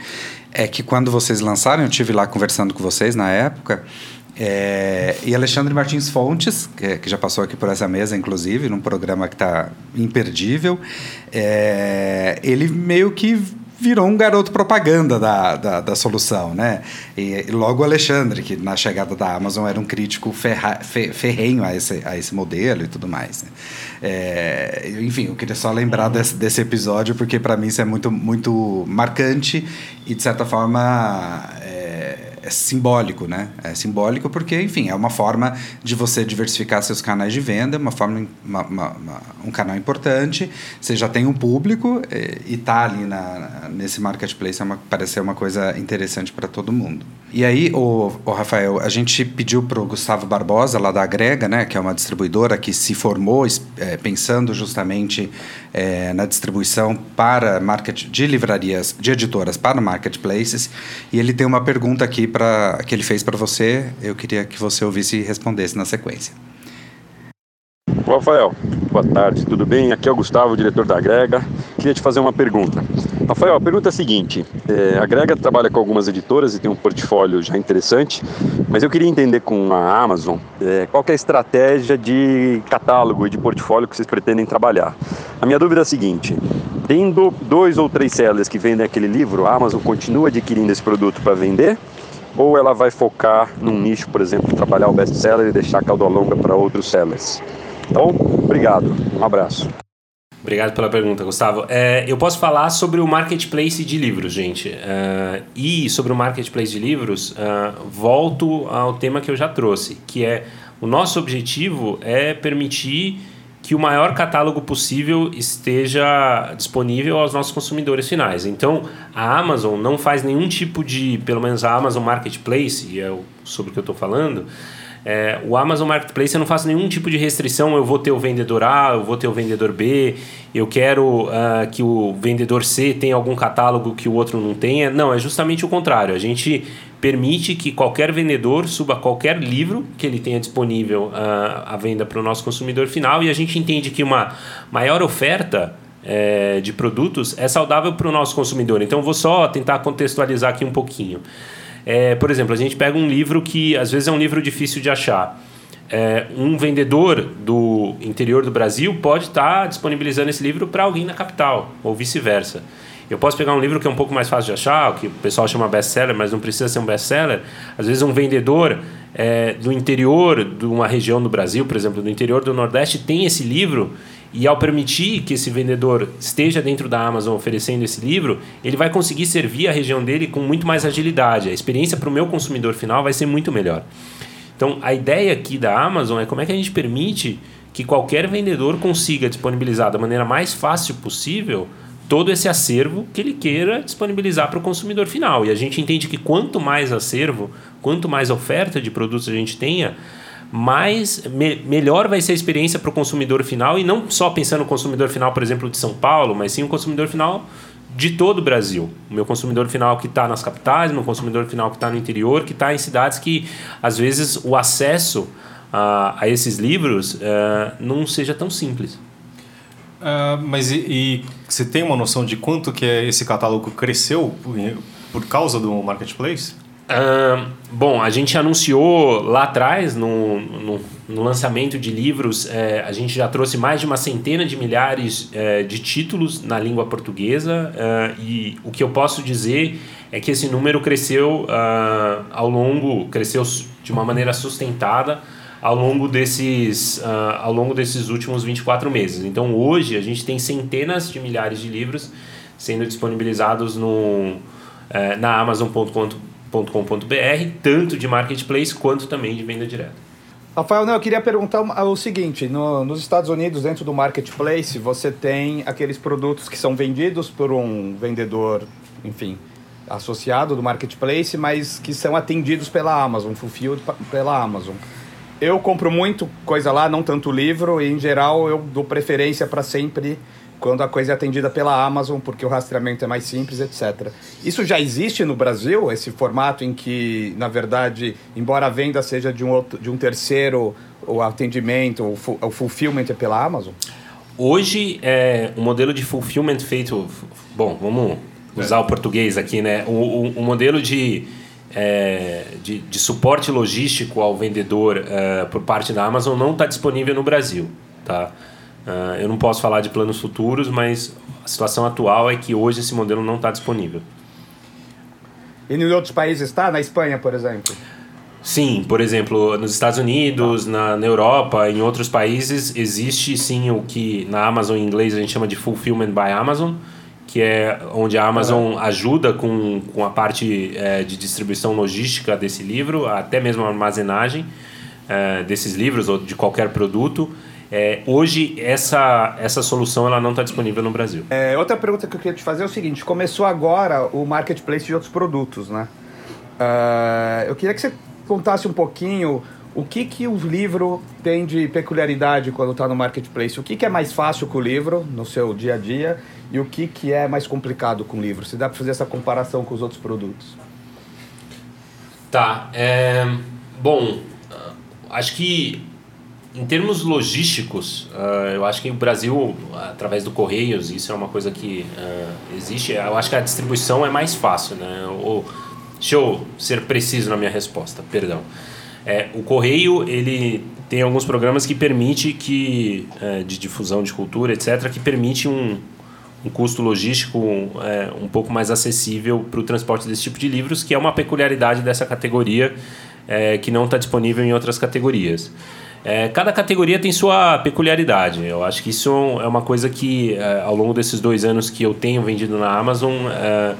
é que quando vocês lançaram, eu tive lá conversando com vocês na época, é, e Alexandre Martins Fontes, que, que, já passou aqui por essa mesa, inclusive, num programa que está imperdível, é, ele meio que virou um garoto propaganda da, da, da solução, né? E, e, logo o Alexandre, que na chegada da Amazon era um crítico ferra, fe, ferrenho a esse, a esse modelo e tudo mais. Né? É, enfim, eu queria só lembrar desse, desse episódio, porque para mim isso é muito, muito marcante e, de certa forma, é simbólico, né? É simbólico porque, enfim, é uma forma de você diversificar seus canais de venda, uma forma, uma, uma, uma, um canal importante. Você já tem um público é, e tá ali na, nesse marketplace é uma, parece ser uma coisa interessante para todo mundo. E aí, o, o Rafael, a gente pediu para o Gustavo Barbosa, lá da Agrega, né, que é uma distribuidora que se formou é, pensando justamente é, na distribuição para market, de livrarias, de editoras para marketplaces, e ele tem uma pergunta aqui pra, que ele fez para você, eu queria que você ouvisse e respondesse na sequência. Rafael, boa tarde, tudo bem? Aqui é o Gustavo, diretor da Agrega. Queria te fazer uma pergunta. Rafael, a pergunta é a seguinte: é, a Agrega trabalha com algumas editoras e tem um portfólio já interessante, mas eu queria entender com a Amazon é, qual é a estratégia de catálogo e de portfólio que vocês pretendem trabalhar. A minha dúvida é a seguinte: tendo dois ou três sellers que vendem aquele livro, a Amazon continua adquirindo esse produto para vender? Ou ela vai focar num nicho, por exemplo, trabalhar o best-seller e deixar a cauda longa para outros sellers? Então, obrigado. Um abraço. Obrigado pela pergunta, Gustavo. É, eu posso falar sobre o marketplace de livros, gente. Uh, e sobre o marketplace de livros, uh, volto ao tema que eu já trouxe, que é o nosso objetivo é permitir que o maior catálogo possível esteja disponível aos nossos consumidores finais. Então, a Amazon não faz nenhum tipo de, pelo menos a Amazon Marketplace, e é sobre o que eu estou falando, é, o Amazon Marketplace eu não faço nenhum tipo de restrição. Eu vou ter o vendedor A, eu vou ter o vendedor B, eu quero uh, que o vendedor C tenha algum catálogo que o outro não tenha. Não, é justamente o contrário. A gente permite que qualquer vendedor suba qualquer livro que ele tenha disponível uh, à venda para o nosso consumidor final e a gente entende que uma maior oferta é, de produtos é saudável para o nosso consumidor. Então, vou só tentar contextualizar aqui um pouquinho. É, por exemplo, a gente pega um livro que às vezes é um livro difícil de achar. É, um vendedor do interior do Brasil pode estar tá disponibilizando esse livro para alguém na capital, ou vice-versa. Eu posso pegar um livro que é um pouco mais fácil de achar, que o pessoal chama best-seller, mas não precisa ser um best-seller. Às vezes, um vendedor é, do interior de uma região do Brasil, por exemplo, do interior do Nordeste, tem esse livro e ao permitir que esse vendedor esteja dentro da Amazon oferecendo esse livro, ele vai conseguir servir a região dele com muito mais agilidade. A experiência para o meu consumidor final vai ser muito melhor. Então, a ideia aqui da Amazon é como é que a gente permite que qualquer vendedor consiga disponibilizar da maneira mais fácil possível todo esse acervo que ele queira disponibilizar para o consumidor final. E a gente entende que quanto mais acervo, quanto mais oferta de produtos a gente tenha, mais me, melhor vai ser a experiência para o consumidor final e não só pensando no consumidor final, por exemplo, de São Paulo, mas sim o consumidor final de todo o Brasil. O meu consumidor final que está nas capitais, meu consumidor final que está no interior, que está em cidades que às vezes o acesso a, a esses livros uh, não seja tão simples. Uh, mas e, e, você tem uma noção de quanto que é esse catálogo cresceu por, por causa do marketplace? Bom, a gente anunciou lá atrás, no, no, no lançamento de livros, é, a gente já trouxe mais de uma centena de milhares é, de títulos na língua portuguesa uh, e o que eu posso dizer é que esse número cresceu uh, ao longo, cresceu de uma maneira sustentada ao longo desses, ao longo desses últimos 24 meses. Então hoje a gente tem centenas de milhares de livros sendo disponibilizados no, eh, na Amazon.com com.br tanto de marketplace quanto também de venda direta. Rafael, eu queria perguntar o seguinte: no, nos Estados Unidos, dentro do marketplace, você tem aqueles produtos que são vendidos por um vendedor, enfim, associado do marketplace, mas que são atendidos pela Amazon, fulfilled pela Amazon. Eu compro muito coisa lá, não tanto livro, e em geral eu dou preferência para sempre quando a coisa é atendida pela Amazon, porque o rastreamento é mais simples, etc. Isso já existe no Brasil, esse formato em que, na verdade, embora a venda seja de um, outro, de um terceiro, o atendimento, o, o fulfillment é pela Amazon? hoje, é, o modelo de fulfillment feito... Bom, vamos usar o português aqui, né? O, o, o modelo de, é, de, de, suporte logístico ao vendedor é, por parte da Amazon não está disponível no Brasil, tá? Uh, eu não posso falar de planos futuros, mas a situação atual é que hoje esse modelo não está disponível. E em outros países está? Na Espanha, por exemplo? Sim, por exemplo, nos Estados Unidos, na, na Europa, em outros países, existe sim o que na Amazon em inglês a gente chama de Fulfillment by Amazon, que é onde a Amazon ajuda com, com a parte é, de distribuição logística desse livro, até mesmo a armazenagem é, desses livros ou de qualquer produto. É, hoje, essa, essa solução ela não está disponível no Brasil. É, outra pergunta que eu queria te fazer é o seguinte: começou agora o marketplace de outros produtos, né? Uh, eu queria que você contasse um pouquinho o que, que o livro tem de peculiaridade quando está no marketplace. O que, que é mais fácil com o livro no seu dia a dia e o que, que é mais complicado com o livro? Se dá para fazer essa comparação com os outros produtos. Tá. É, bom, acho que em termos logísticos, uh, eu acho que o Brasil, através do Correios, isso é uma coisa que uh, existe. Eu acho que a distribuição é mais fácil, né? Ou, deixa eu ser preciso na minha resposta, perdão. É, o Correio, ele tem alguns programas que permite que, uh, de difusão de cultura, etc., que permite um, um custo logístico é, um pouco mais acessível para o transporte desse tipo de livros, que é uma peculiaridade dessa categoria é, que não está disponível em outras categorias. É, cada categoria tem sua peculiaridade. Eu acho que isso é uma coisa que, é, ao longo desses dois anos que eu tenho vendido na Amazon, é,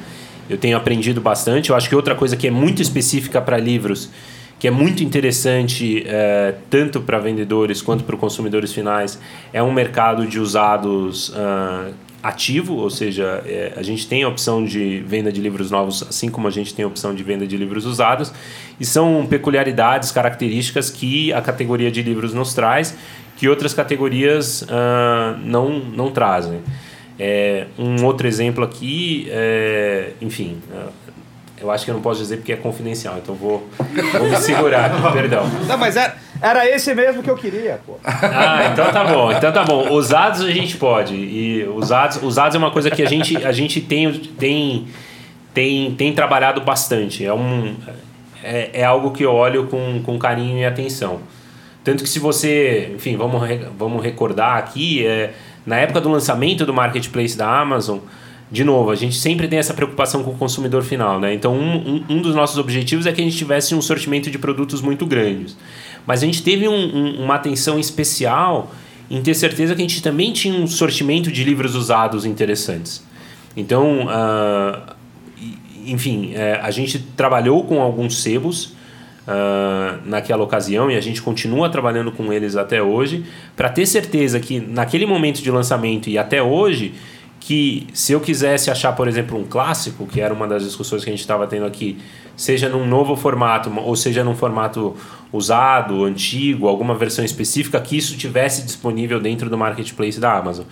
eu tenho aprendido bastante. Eu acho que outra coisa que é muito específica para livros, que é muito interessante é, tanto para vendedores quanto para consumidores finais, é um mercado de usados uh, ativo, ou seja, é, a gente tem a opção de venda de livros novos, assim como a gente tem a opção de venda de livros usados, e são peculiaridades, características que a categoria de livros nos traz, que outras categorias uh, não, não trazem. É, um outro exemplo aqui, é, enfim, eu acho que eu não posso dizer porque é confidencial, então vou, vou me segurar perdão. Não, mas era, era esse mesmo que eu queria, pô. Ah, então tá bom, então tá bom. Usados a gente pode. E usados, usados é uma coisa que a gente, a gente tem, tem, tem, tem trabalhado bastante. É, um, é, é algo que eu olho com, com carinho e atenção. Tanto que se você, enfim, vamos, vamos recordar aqui, é, na época do lançamento do marketplace da Amazon, de novo, a gente sempre tem essa preocupação com o consumidor final, né? Então, um, um, um, dos nossos objetivos é que a gente tivesse um sortimento de produtos muito grandes. Mas a gente teve um, uma atenção especial em ter certeza que a gente também tinha um sortimento de livros usados interessantes. Então, uh, enfim, uh, a gente trabalhou com alguns sebos uh, naquela ocasião e a gente continua trabalhando com eles até hoje para ter certeza que naquele momento de lançamento e até hoje que se eu quisesse achar, por exemplo, um clássico, que era uma das discussões que a gente estava tendo aqui, seja num novo formato ou seja num formato usado, antigo, alguma versão específica, que isso tivesse disponível dentro do marketplace da Amazon.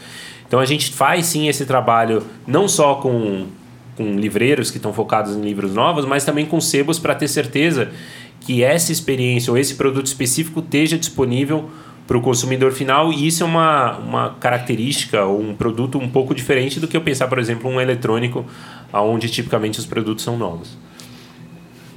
Então a gente faz sim esse trabalho não só com, com livreiros que estão focados em livros novos, mas também com sebos para ter certeza que essa experiência ou esse produto específico esteja disponível para o consumidor final e isso é uma, uma característica ou um produto um pouco diferente do que eu pensar, por exemplo, um eletrônico, onde tipicamente os produtos são novos.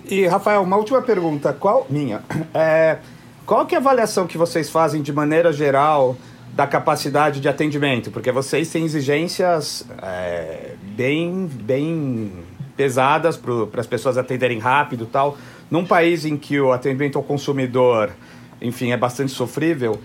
E Rafael, uma última pergunta, qual minha? É, qual que é a avaliação que vocês fazem de maneira geral da capacidade de atendimento? Porque vocês têm exigências é, bem, bem pesadas para as pessoas atenderem rápido, tal. Num país em que o atendimento ao consumidor enfim, é bastante sofrível.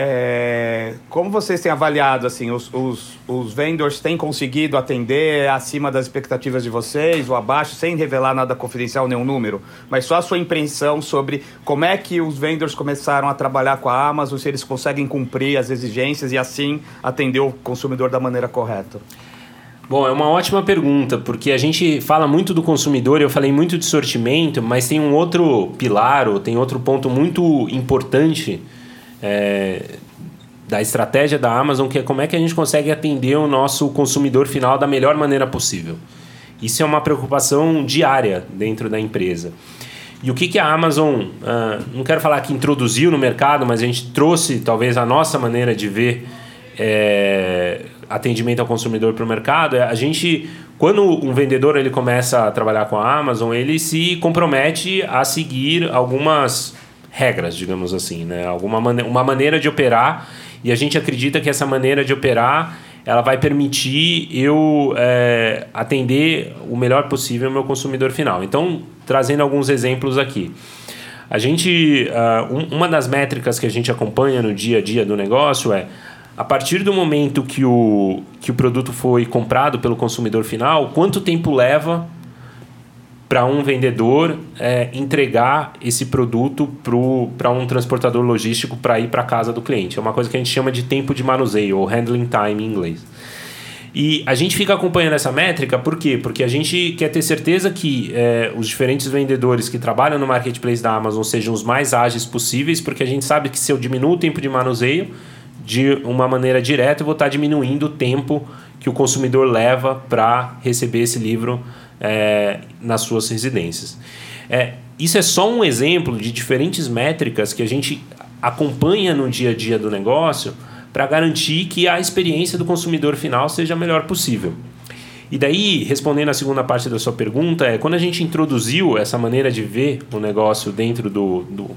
É, como vocês têm avaliado, assim, os, os, os vendors têm conseguido atender acima das expectativas de vocês ou abaixo, sem revelar nada confidencial, nenhum número, mas só a sua impressão sobre como é que os vendors começaram a trabalhar com a Amazon, se eles conseguem cumprir as exigências e assim atender o consumidor da maneira correta? Bom, é uma ótima pergunta, porque a gente fala muito do consumidor, eu falei muito de sortimento, mas tem um outro pilar, ou tem outro ponto muito importante é, da estratégia da Amazon, que é como é que a gente consegue atender o nosso consumidor final da melhor maneira possível. Isso é uma preocupação diária dentro da empresa. E o que, que a Amazon, uh, não quero falar que introduziu no mercado, mas a gente trouxe talvez a nossa maneira de ver é, atendimento ao consumidor para o mercado, é, a gente, quando um vendedor ele começa a trabalhar com a Amazon, ele se compromete a seguir algumas regras, digamos assim, né? Alguma mane uma maneira de operar e a gente acredita que essa maneira de operar ela vai permitir eu é, atender o melhor possível o meu consumidor final. Então, trazendo alguns exemplos aqui. A gente, uh, um, uma das métricas que a gente acompanha no dia a dia do negócio é a partir do momento que o, que o produto foi comprado pelo consumidor final, quanto tempo leva para um vendedor é, entregar esse produto para um transportador logístico para ir para casa do cliente. É uma coisa que a gente chama de tempo de manuseio, ou handling time em inglês. E a gente fica acompanhando essa métrica, por quê? Porque a gente quer ter certeza que é, os diferentes vendedores que trabalham no marketplace da Amazon sejam os mais ágeis possíveis, porque a gente sabe que se eu diminuo o tempo de manuseio, de uma maneira direta, eu vou estar diminuindo o tempo que o consumidor leva para receber esse livro é, nas suas residências. É, isso é só um exemplo de diferentes métricas que a gente acompanha no dia a dia do negócio para garantir que a experiência do consumidor final seja a melhor possível. E daí, respondendo a segunda parte da sua pergunta, é quando a gente introduziu essa maneira de ver o negócio dentro do, do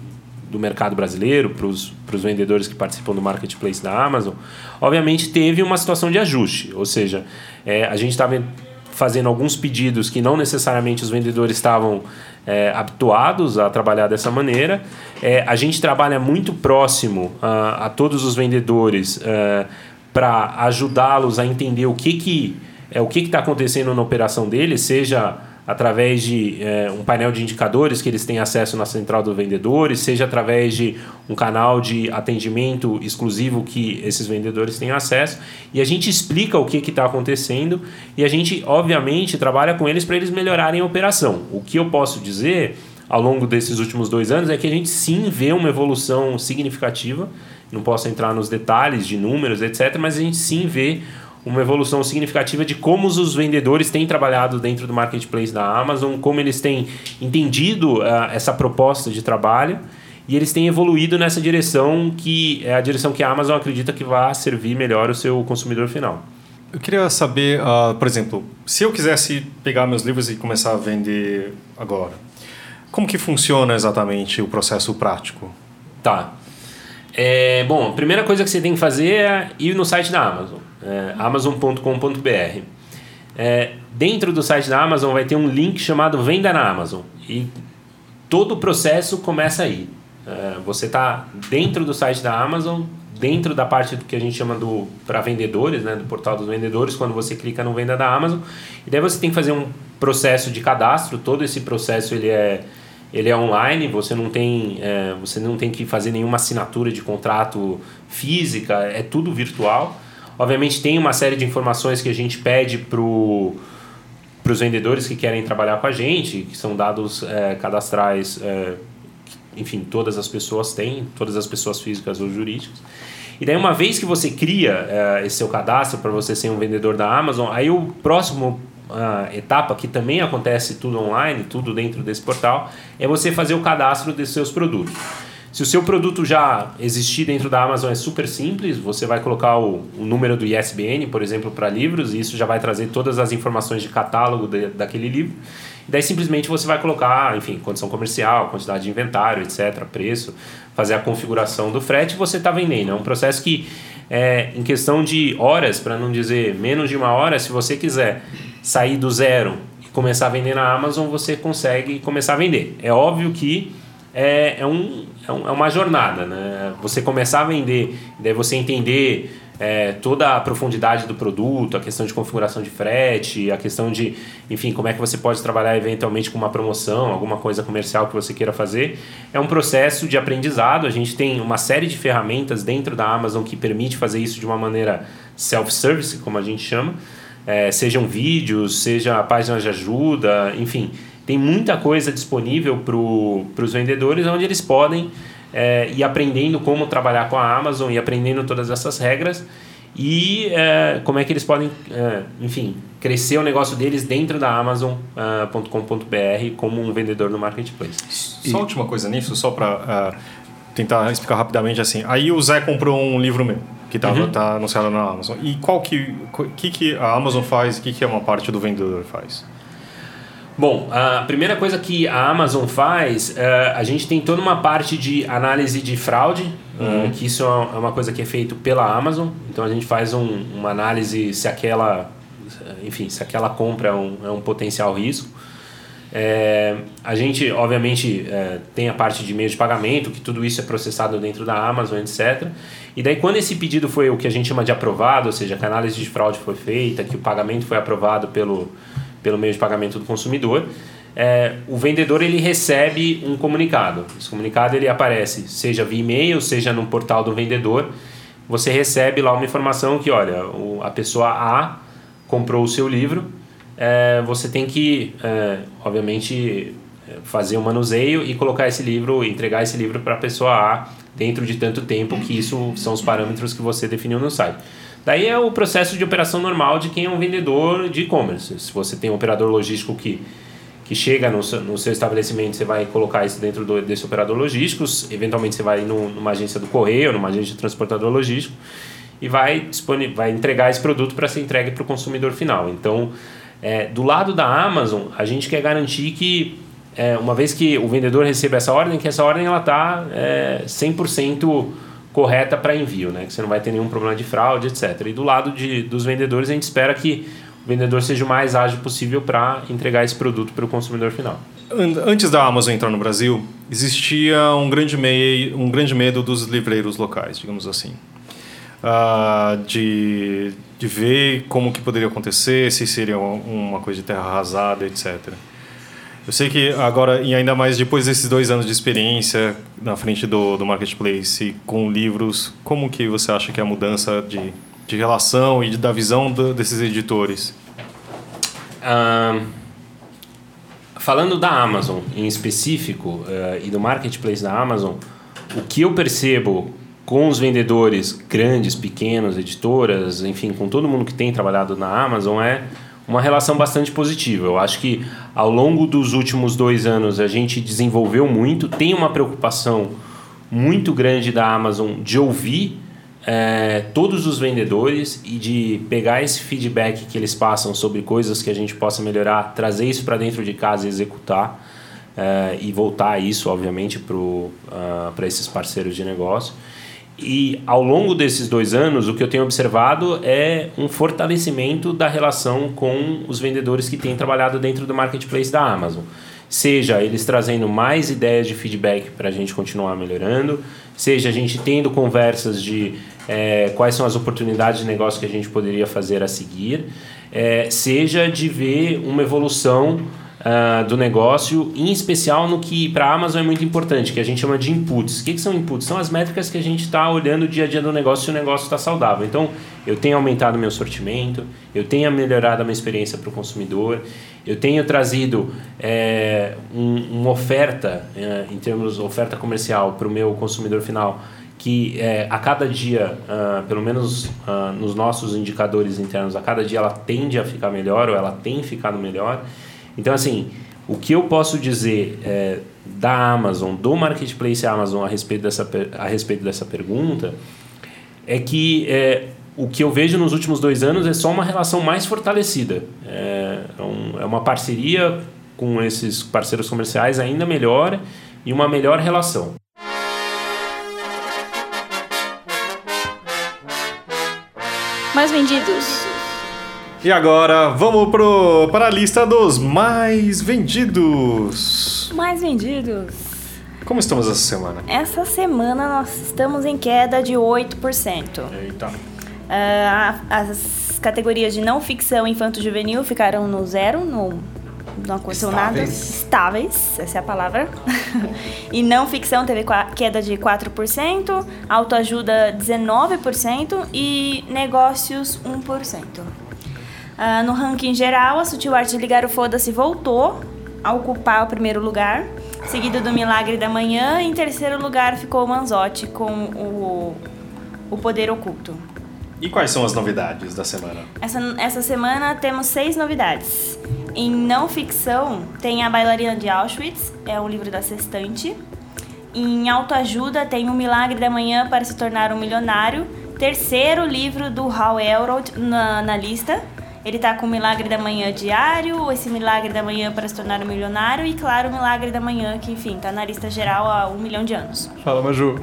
do mercado brasileiro, para os vendedores que participam do marketplace da Amazon, obviamente teve uma situação de ajuste. Ou seja, é, a gente estava fazendo alguns pedidos que não necessariamente os vendedores estavam é, habituados a trabalhar dessa maneira. É, a gente trabalha muito próximo a, a todos os vendedores é, para ajudá-los a entender o que que é o que está acontecendo na operação deles, seja através de é, um painel de indicadores que eles têm acesso na central dos vendedores, seja através de um canal de atendimento exclusivo que esses vendedores têm acesso. E a gente explica o que está acontecendo e a gente, obviamente, trabalha com eles para eles melhorarem a operação. O que eu posso dizer ao longo desses últimos dois anos é que a gente sim vê uma evolução significativa. Não posso entrar nos detalhes de números, etc., mas a gente sim vê uma evolução significativa de como os vendedores têm trabalhado dentro do marketplace da Amazon, como eles têm entendido uh, essa proposta de trabalho e eles têm evoluído nessa direção que é a direção que a Amazon acredita que vai servir melhor o seu consumidor final. Eu queria saber, uh, por exemplo, se eu quisesse pegar meus livros e começar a vender agora, como que funciona exatamente o processo prático? Tá. É, bom, a primeira coisa que você tem que fazer é ir no site da Amazon é, amazon.com.br. É, dentro do site da Amazon vai ter um link chamado Venda na Amazon e todo o processo começa aí. É, você está dentro do site da Amazon, dentro da parte do que a gente chama do para vendedores, né, do portal dos vendedores, quando você clica no Venda da Amazon, e daí você tem que fazer um processo de cadastro. Todo esse processo ele é ele é online, você não tem é, você não tem que fazer nenhuma assinatura de contrato física, é tudo virtual. Obviamente tem uma série de informações que a gente pede para os vendedores que querem trabalhar com a gente, que são dados é, cadastrais, é, enfim, todas as pessoas têm, todas as pessoas físicas ou jurídicas. E daí, uma vez que você cria é, esse seu cadastro para você ser um vendedor da Amazon, aí o próximo etapa, que também acontece tudo online, tudo dentro desse portal, é você fazer o cadastro desses seus produtos. Se o seu produto já existir dentro da Amazon é super simples, você vai colocar o, o número do ISBN, por exemplo, para livros, e isso já vai trazer todas as informações de catálogo de, daquele livro. E daí simplesmente você vai colocar, enfim, condição comercial, quantidade de inventário, etc., preço, fazer a configuração do frete e você está vendendo. É um processo que, é, em questão de horas, para não dizer menos de uma hora, se você quiser sair do zero e começar a vender na Amazon, você consegue começar a vender. É óbvio que é, é, um, é, um, é uma jornada, né? Você começar a vender, daí você entender é, toda a profundidade do produto, a questão de configuração de frete, a questão de, enfim, como é que você pode trabalhar eventualmente com uma promoção, alguma coisa comercial que você queira fazer, é um processo de aprendizado. A gente tem uma série de ferramentas dentro da Amazon que permite fazer isso de uma maneira self-service, como a gente chama, é, sejam vídeos, seja páginas de ajuda, enfim tem muita coisa disponível para os vendedores onde eles podem é, ir aprendendo como trabalhar com a Amazon e aprendendo todas essas regras e é, como é que eles podem, é, enfim, crescer o negócio deles dentro da Amazon.com.br como um vendedor no marketplace. Só última coisa nisso, só para uh, tentar explicar rapidamente assim. Aí o Zé comprou um livro meu. que tá, uhum. tá anunciada na Amazon. E qual que, que, que a Amazon faz e que, que uma parte do vendedor faz? Bom, a primeira coisa que a Amazon faz, uh, a gente tem toda uma parte de análise de fraude, uhum. uh, que isso é uma coisa que é feito pela Amazon. Então a gente faz um, uma análise se aquela, enfim, se aquela compra é um, é um potencial risco. É, a gente, obviamente, é, tem a parte de meio de pagamento, que tudo isso é processado dentro da Amazon, etc. E daí, quando esse pedido foi o que a gente chama de aprovado, ou seja, que a análise de fraude foi feita, que o pagamento foi aprovado pelo, pelo meio de pagamento do consumidor, é, o vendedor ele recebe um comunicado. Esse comunicado ele aparece, seja via e-mail, seja no portal do vendedor. Você recebe lá uma informação que, olha, o, a pessoa A comprou o seu livro é, você tem que, é, obviamente, fazer um manuseio e colocar esse livro, entregar esse livro para a pessoa A dentro de tanto tempo que isso são os parâmetros que você definiu no site. Daí é o processo de operação normal de quem é um vendedor de e-commerce. Se você tem um operador logístico que, que chega no seu, no seu estabelecimento, você vai colocar isso dentro do, desse operador logístico, eventualmente você vai numa agência do correio, numa agência de transportador logístico e vai, vai entregar esse produto para ser entregue para o consumidor final. Então, é, do lado da Amazon, a gente quer garantir que, é, uma vez que o vendedor receba essa ordem, que essa ordem está é, 100% correta para envio, né? que você não vai ter nenhum problema de fraude, etc. E do lado de, dos vendedores, a gente espera que o vendedor seja o mais ágil possível para entregar esse produto para o consumidor final. Antes da Amazon entrar no Brasil, existia um grande, um grande medo dos livreiros locais, digamos assim uh, de, de ver como que poderia acontecer, se seria uma coisa de terra arrasada, etc. Eu sei que agora, e ainda mais depois desses dois anos de experiência na frente do, do marketplace com livros, como que você acha que é a mudança de, de relação e de, da visão do, desses editores? Falando da Amazon em específico uh, e do marketplace da Amazon, o que eu percebo com os vendedores grandes, pequenos, editoras, enfim, com todo mundo que tem trabalhado na Amazon é uma relação bastante positiva. Eu acho que ao longo dos últimos dois anos a gente desenvolveu muito, tem uma preocupação muito grande da Amazon de ouvir é, todos os vendedores e de pegar esse feedback que eles passam sobre coisas que a gente possa melhorar, trazer isso para dentro de casa e executar. É, e voltar isso, obviamente, para uh, esses parceiros de negócio. E ao longo desses dois anos, o que eu tenho observado é um fortalecimento da relação com os vendedores que têm trabalhado dentro do marketplace da Amazon. Seja eles trazendo mais ideias de feedback para a gente continuar melhorando, seja a gente tendo conversas de é, quais são as oportunidades de negócio que a gente poderia fazer a seguir, é, seja de ver uma evolução uh, do negócio, em especial no que para a Amazon é muito importante, que a gente chama de inputs. O que, que são inputs? São as métricas que a gente está olhando dia a dia do negócio se o negócio está saudável. Então, eu tenho aumentado meu sortimento, eu tenho melhorado a minha experiência para o consumidor, eu tenho trazido é, um, uma oferta, é, em termos de oferta comercial para o meu consumidor final, que é, a cada dia, uh, pelo menos uh, nos nossos indicadores internos, a cada dia ela tende a ficar melhor ou ela tem ficado melhor. Então, assim, o que eu posso dizer é, da Amazon, do marketplace Amazon a respeito dessa, a respeito dessa pergunta, é que é, o que eu vejo nos últimos dois anos é só uma relação mais fortalecida. É, é, um, é uma parceria com esses parceiros comerciais ainda melhor e uma melhor relação. Mais vendidos. E agora vamos pro, para a lista dos mais vendidos. Mais vendidos. Como estamos essa semana? Essa semana nós estamos em queda de 8%. Eita. Uh, as categorias de não ficção infanto-juvenil ficaram no zero, no, não aconteceu nada. Estáveis, essa é a palavra. e não ficção teve queda de 4%, autoajuda 19% e negócios 1%. Uh, no ranking geral, a Sutil Arte de Ligar o Foda-se voltou a ocupar o primeiro lugar, seguido do Milagre da Manhã. E em terceiro lugar ficou o Manzotti com o, o Poder Oculto. E quais são as novidades da semana? Essa, essa semana temos seis novidades. Em não ficção, tem A Bailarina de Auschwitz, é um livro da Sextante. Em autoajuda, tem O Milagre da Manhã para se tornar um milionário, terceiro livro do Hal Elrod na, na lista. Ele tá com o Milagre da Manhã diário, esse Milagre da Manhã para se tornar um milionário e, claro, o Milagre da Manhã, que, enfim, tá na lista geral há um milhão de anos. Fala, Maju.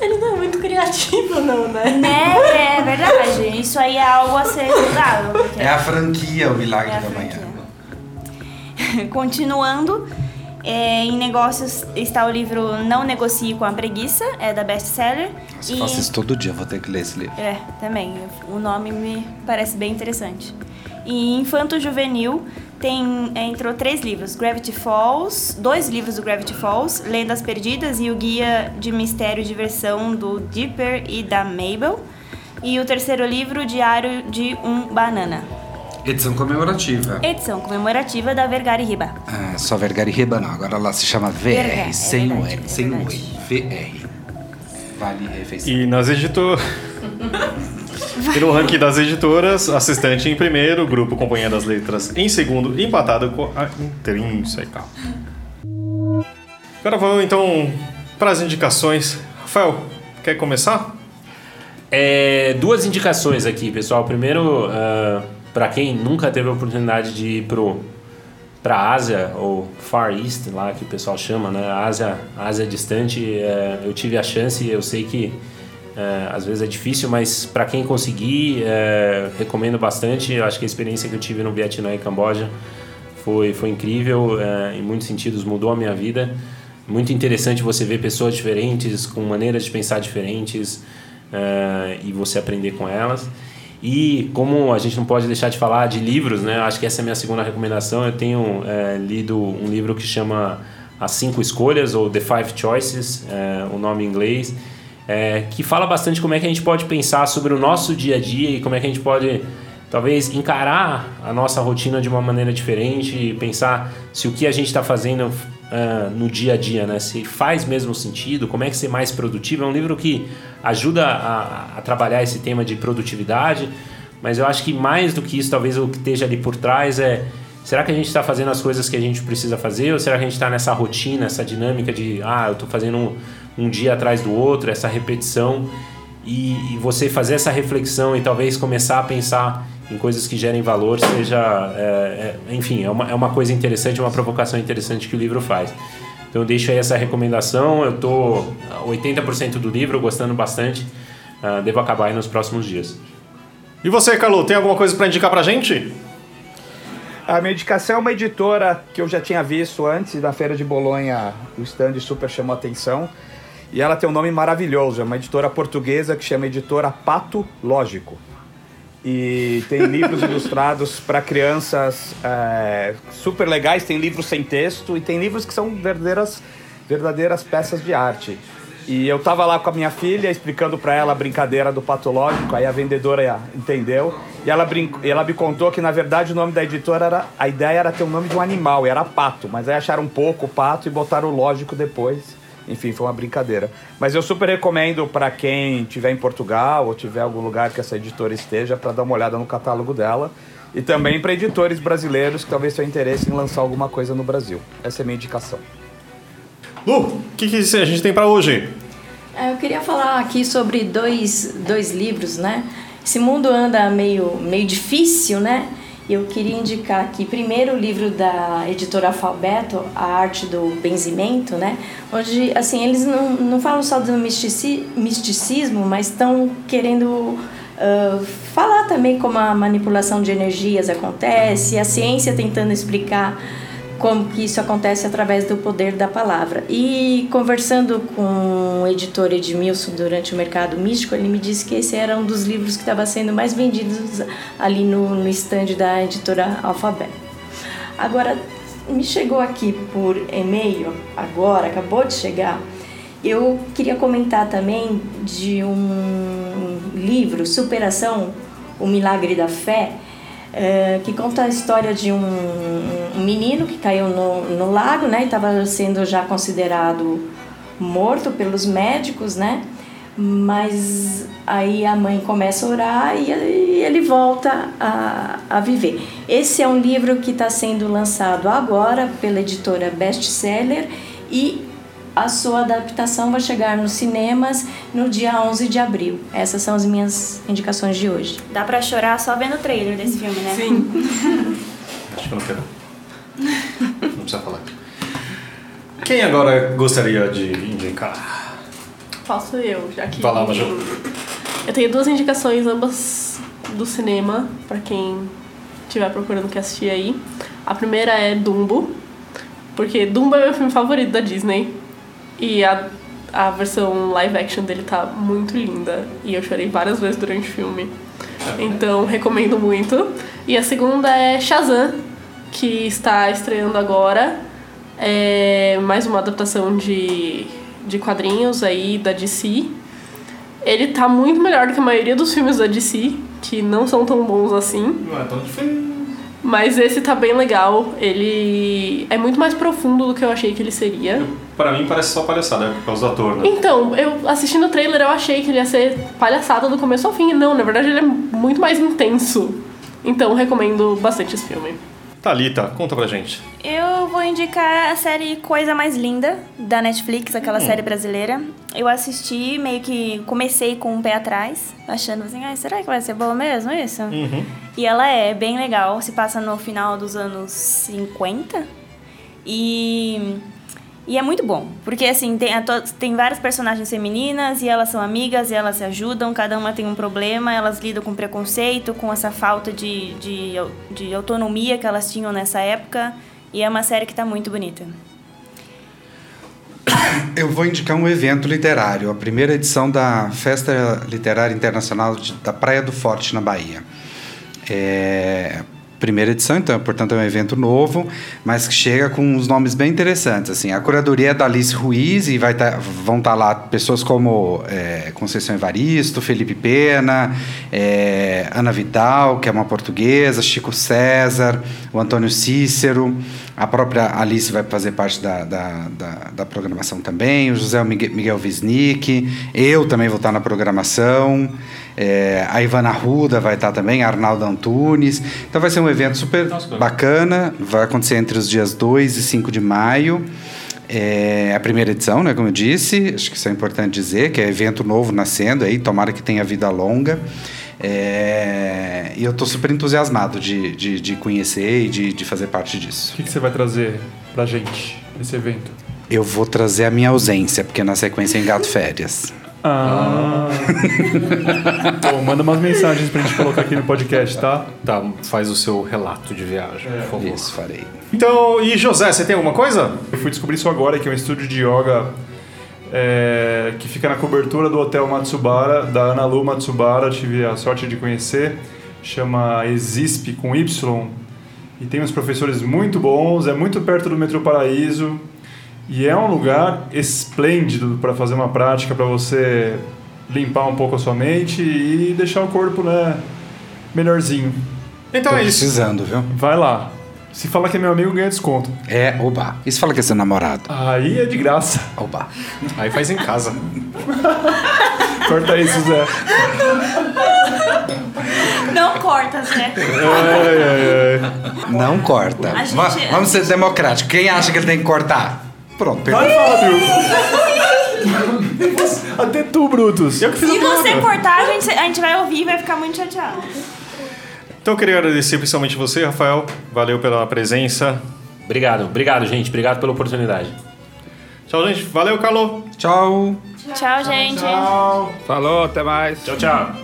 Ele não é muito criativo, não, né? Né? É verdade. Isso aí é algo a ser estudado. porque- É a franquia O Milagre É da franquia. Manhã. Continuando, é, em negócios está o livro Não Negocie com a Preguiça, é da Best Seller. Se eu faço isso todo dia, eu vou ter que ler esse livro. É, também. O nome me parece bem interessante. E Infanto Juvenil tem, é, entrou três livros: Gravity Falls, dois livros do Gravity Falls, Lendas Perdidas e o Guia de Mistério e Diversão do Dipper e da Mabel. E o terceiro livro, Diário de um Banana. Edição comemorativa. Edição comemorativa da Vergara e Riba. Ah, só Vergara e Riba não, agora ela se chama VR, é sem o R, sem o. E, VR. Vale refeição. E nas editoras. e no ranking das editoras, assistente em primeiro, grupo Companhia das Letras em segundo, empatado com a Intrínseca. Agora vamos então para as indicações. Rafael, quer começar? É, duas indicações aqui, pessoal. Primeiro, para quem nunca teve a oportunidade de ir pro para a Ásia ou Far East, lá que o pessoal chama, né? Ásia, Ásia distante, é, eu tive a chance. Eu sei que é, às vezes é difícil, mas para quem conseguir, é, recomendo bastante. Eu acho que a experiência que eu tive no Vietnã e Camboja foi, foi incrível, é, em muitos sentidos mudou a minha vida. Muito interessante você ver pessoas diferentes, com maneiras de pensar diferentes é, e você aprender com elas. E como a gente não pode deixar de falar de livros, né? Acho que essa é a minha segunda recomendação. Eu tenho é, lido um livro que chama As Cinco Escolhas, ou The Five Choices, é, o nome em inglês, é, que fala bastante como é que a gente pode pensar sobre o nosso dia a dia e como é que a gente pode talvez encarar a nossa rotina de uma maneira diferente e pensar se o que a gente está fazendo uh, no dia a dia, né? Se faz mesmo sentido, como é que ser mais produtivo. É um livro que ajuda a, a trabalhar esse tema de produtividade, mas eu acho que mais do que isso, talvez o que esteja ali por trás é será que a gente está fazendo as coisas que a gente precisa fazer ou será que a gente está nessa rotina, essa dinâmica de ah, eu estou fazendo um, um dia atrás do outro, essa repetição e, e, você fazer essa reflexão e talvez começar a pensar em coisas que gerem valor seja, é, é, enfim, é uma, é uma coisa interessante, uma provocação interessante que o livro faz. Então eu deixo aí essa recomendação, eu tô 80% do livro gostando bastante, uh, devo acabar aí nos próximos dias. E você, Carlos, tem alguma coisa para indicar pra gente? A minha indicação é uma editora que eu já tinha visto antes, na Feira de Bolonha, o stand super chamou atenção. E ela tem um nome maravilhoso, é uma editora portuguesa que chama Editora Pato Lógico. E tem livros ilustrados para crianças é, super legais, tem livros sem texto e tem livros que são verdadeiras, verdadeiras peças de arte. E eu tava lá com a minha filha explicando para ela a brincadeira do patológico, aí a vendedora entendeu. E ela, brinco, e ela me contou que na verdade o nome da editora era. A ideia era ter o nome de um animal, e era pato, mas aí acharam um pouco o pato e botaram o lógico depois. Enfim, foi uma brincadeira. Mas eu super recomendo para quem estiver em Portugal ou tiver algum lugar que essa editora esteja para dar uma olhada no catálogo dela. E também para editores brasileiros que talvez tenham interesse em lançar alguma coisa no Brasil. Essa é a minha indicação. Lu, o que, que a gente tem para hoje? Eu queria falar aqui sobre dois, dois livros, né? Esse mundo anda meio, meio difícil, né? Eu queria indicar aqui primeiro o livro da editora Alfabeto, A Arte do Benzimento, né? Onde, assim, eles não, não falam só do mistici, misticismo, mas estão querendo uh, falar também como a manipulação de energias acontece, a ciência tentando explicar como que isso acontece através do poder da palavra. E conversando com o editor Edmilson durante o Mercado Místico, ele me disse que esse era um dos livros que estava sendo mais vendidos ali no, stand da editora Alfabeto. Agora, me chegou aqui por e-mail, agora, acabou de chegar, eu queria comentar também de um livro, Superação, o Milagre da Fé, é, que conta a história de um, um menino que caiu no, no lago, né, e estava sendo já considerado morto pelos médicos, né, mas aí a mãe começa a orar e, e ele volta a, a viver. Esse é um livro que está sendo lançado agora pela editora Best Seller e a sua adaptação vai chegar nos cinemas no dia 11 de abril. Essas são as minhas indicações de hoje. Dá pra chorar só vendo o trailer desse filme, né? Sim. Acho que eu não quero. Não precisa falar. Quem agora gostaria de indicar? Posso eu, já que. Vai lá, Maju. Eu tenho duas indicações, ambas do cinema, pra quem estiver procurando o que assistir aí. A primeira é Dumbo, porque Dumbo é meu filme favorito da Disney. E a, a versão live action dele tá muito linda. E eu chorei várias vezes durante o filme. Então, recomendo muito. E a segunda é Shazam, que está estreando agora. É mais uma adaptação de, de quadrinhos aí da DC. Ele tá muito melhor do que a maioria dos filmes da DC, que não são tão bons assim. Não é tão diferente. Mas esse tá bem legal. Ele é muito mais profundo do que eu achei que ele seria. Pra mim parece só palhaçada, é por causa do ator, né? Então, eu assistindo o trailer eu achei que ele ia ser palhaçada do começo ao fim. Não, na verdade ele é muito mais intenso. Então, recomendo bastante esse filme. Thalita, conta pra gente. Eu vou indicar a série Coisa Mais Linda, da Netflix, aquela série brasileira. Eu assisti, meio que comecei com um pé atrás, achando assim, ah, será que vai ser boa mesmo isso? Uhum. E ela é bem legal, se passa no final dos anos 50. E, e é muito bom, porque assim, tem, tem várias personagens femininas e elas são amigas e elas se ajudam, cada uma tem um problema, elas lidam com preconceito, com essa falta de, de, de autonomia que elas tinham nessa época. E é uma série que tá muito bonita. Eu vou indicar um evento literário, a primeira edição da Festa Literária Internacional de- da Praia do Forte, na Bahia. É primeira edição, então, portanto, é um evento novo, mas que chega com uns nomes bem interessantes. Assim, a curadoria é da Alice Ruiz e vai tá- vão estar lá pessoas como é, Conceição Evaristo, Felipe Pena, é, Ana Vidal, que é uma portuguesa, Chico César, o Antônio Cícero, a própria Alice vai fazer parte da, da, da, da programação também, o José Miguel, Miguel Wisnik, eu também vou estar na programação, é, a Ivana Ruda vai estar também, Arnaldo Antunes. Então vai ser um evento super bacana, vai acontecer entre os dias 2 e 5 de maio. É a primeira edição, né, como eu disse, acho que isso é importante dizer, que é evento novo nascendo aí, tomara que tenha vida longa. É, e eu estou super entusiasmado de, de, de conhecer e de, de fazer parte disso. O que, que você vai trazer pra gente nesse evento? Eu vou trazer a minha ausência, porque na sequência eu engato férias. Ah. Pô, manda umas mensagens pra gente colocar aqui no podcast, tá? Tá, faz o seu relato de viagem, por favor. Isso, farei. Então, e José, você tem alguma coisa? Eu fui descobrir isso agora, que é um estúdio de yoga é, que fica na cobertura do Hotel Matsubara, da Ana Lu Matsubara, tive a sorte de conhecer. Chama Exisp com Y. E tem uns professores muito bons, é muito perto do Metrô Paraíso. E é um lugar esplêndido para fazer uma prática, para você limpar um pouco a sua mente e deixar o corpo né, melhorzinho. Então Tô é isso. precisando, viu? Vai lá. Se fala que é meu amigo, ganha desconto. É, oba. E se fala que é seu namorado? Aí é de graça. Oba. Aí faz em casa. Corta isso, Zé. Não corta, Zé. Ai, ai, ai. Não corta. Gente- Va- vamos ser democráticos. Quem acha que ele tem que cortar? Pronto. Vai, Fábio! Até tu, Brutus. Eu que fiz a Se você piada. cortar, a gente, a gente vai ouvir e vai ficar muito chateado. Então eu queria agradecer principalmente você, Rafael. Valeu pela presença. Obrigado, obrigado, gente. Obrigado pela oportunidade. Tchau, gente. Valeu, Carlo. Tchau. Tchau, gente. Falou, até mais. Tchau, tchau.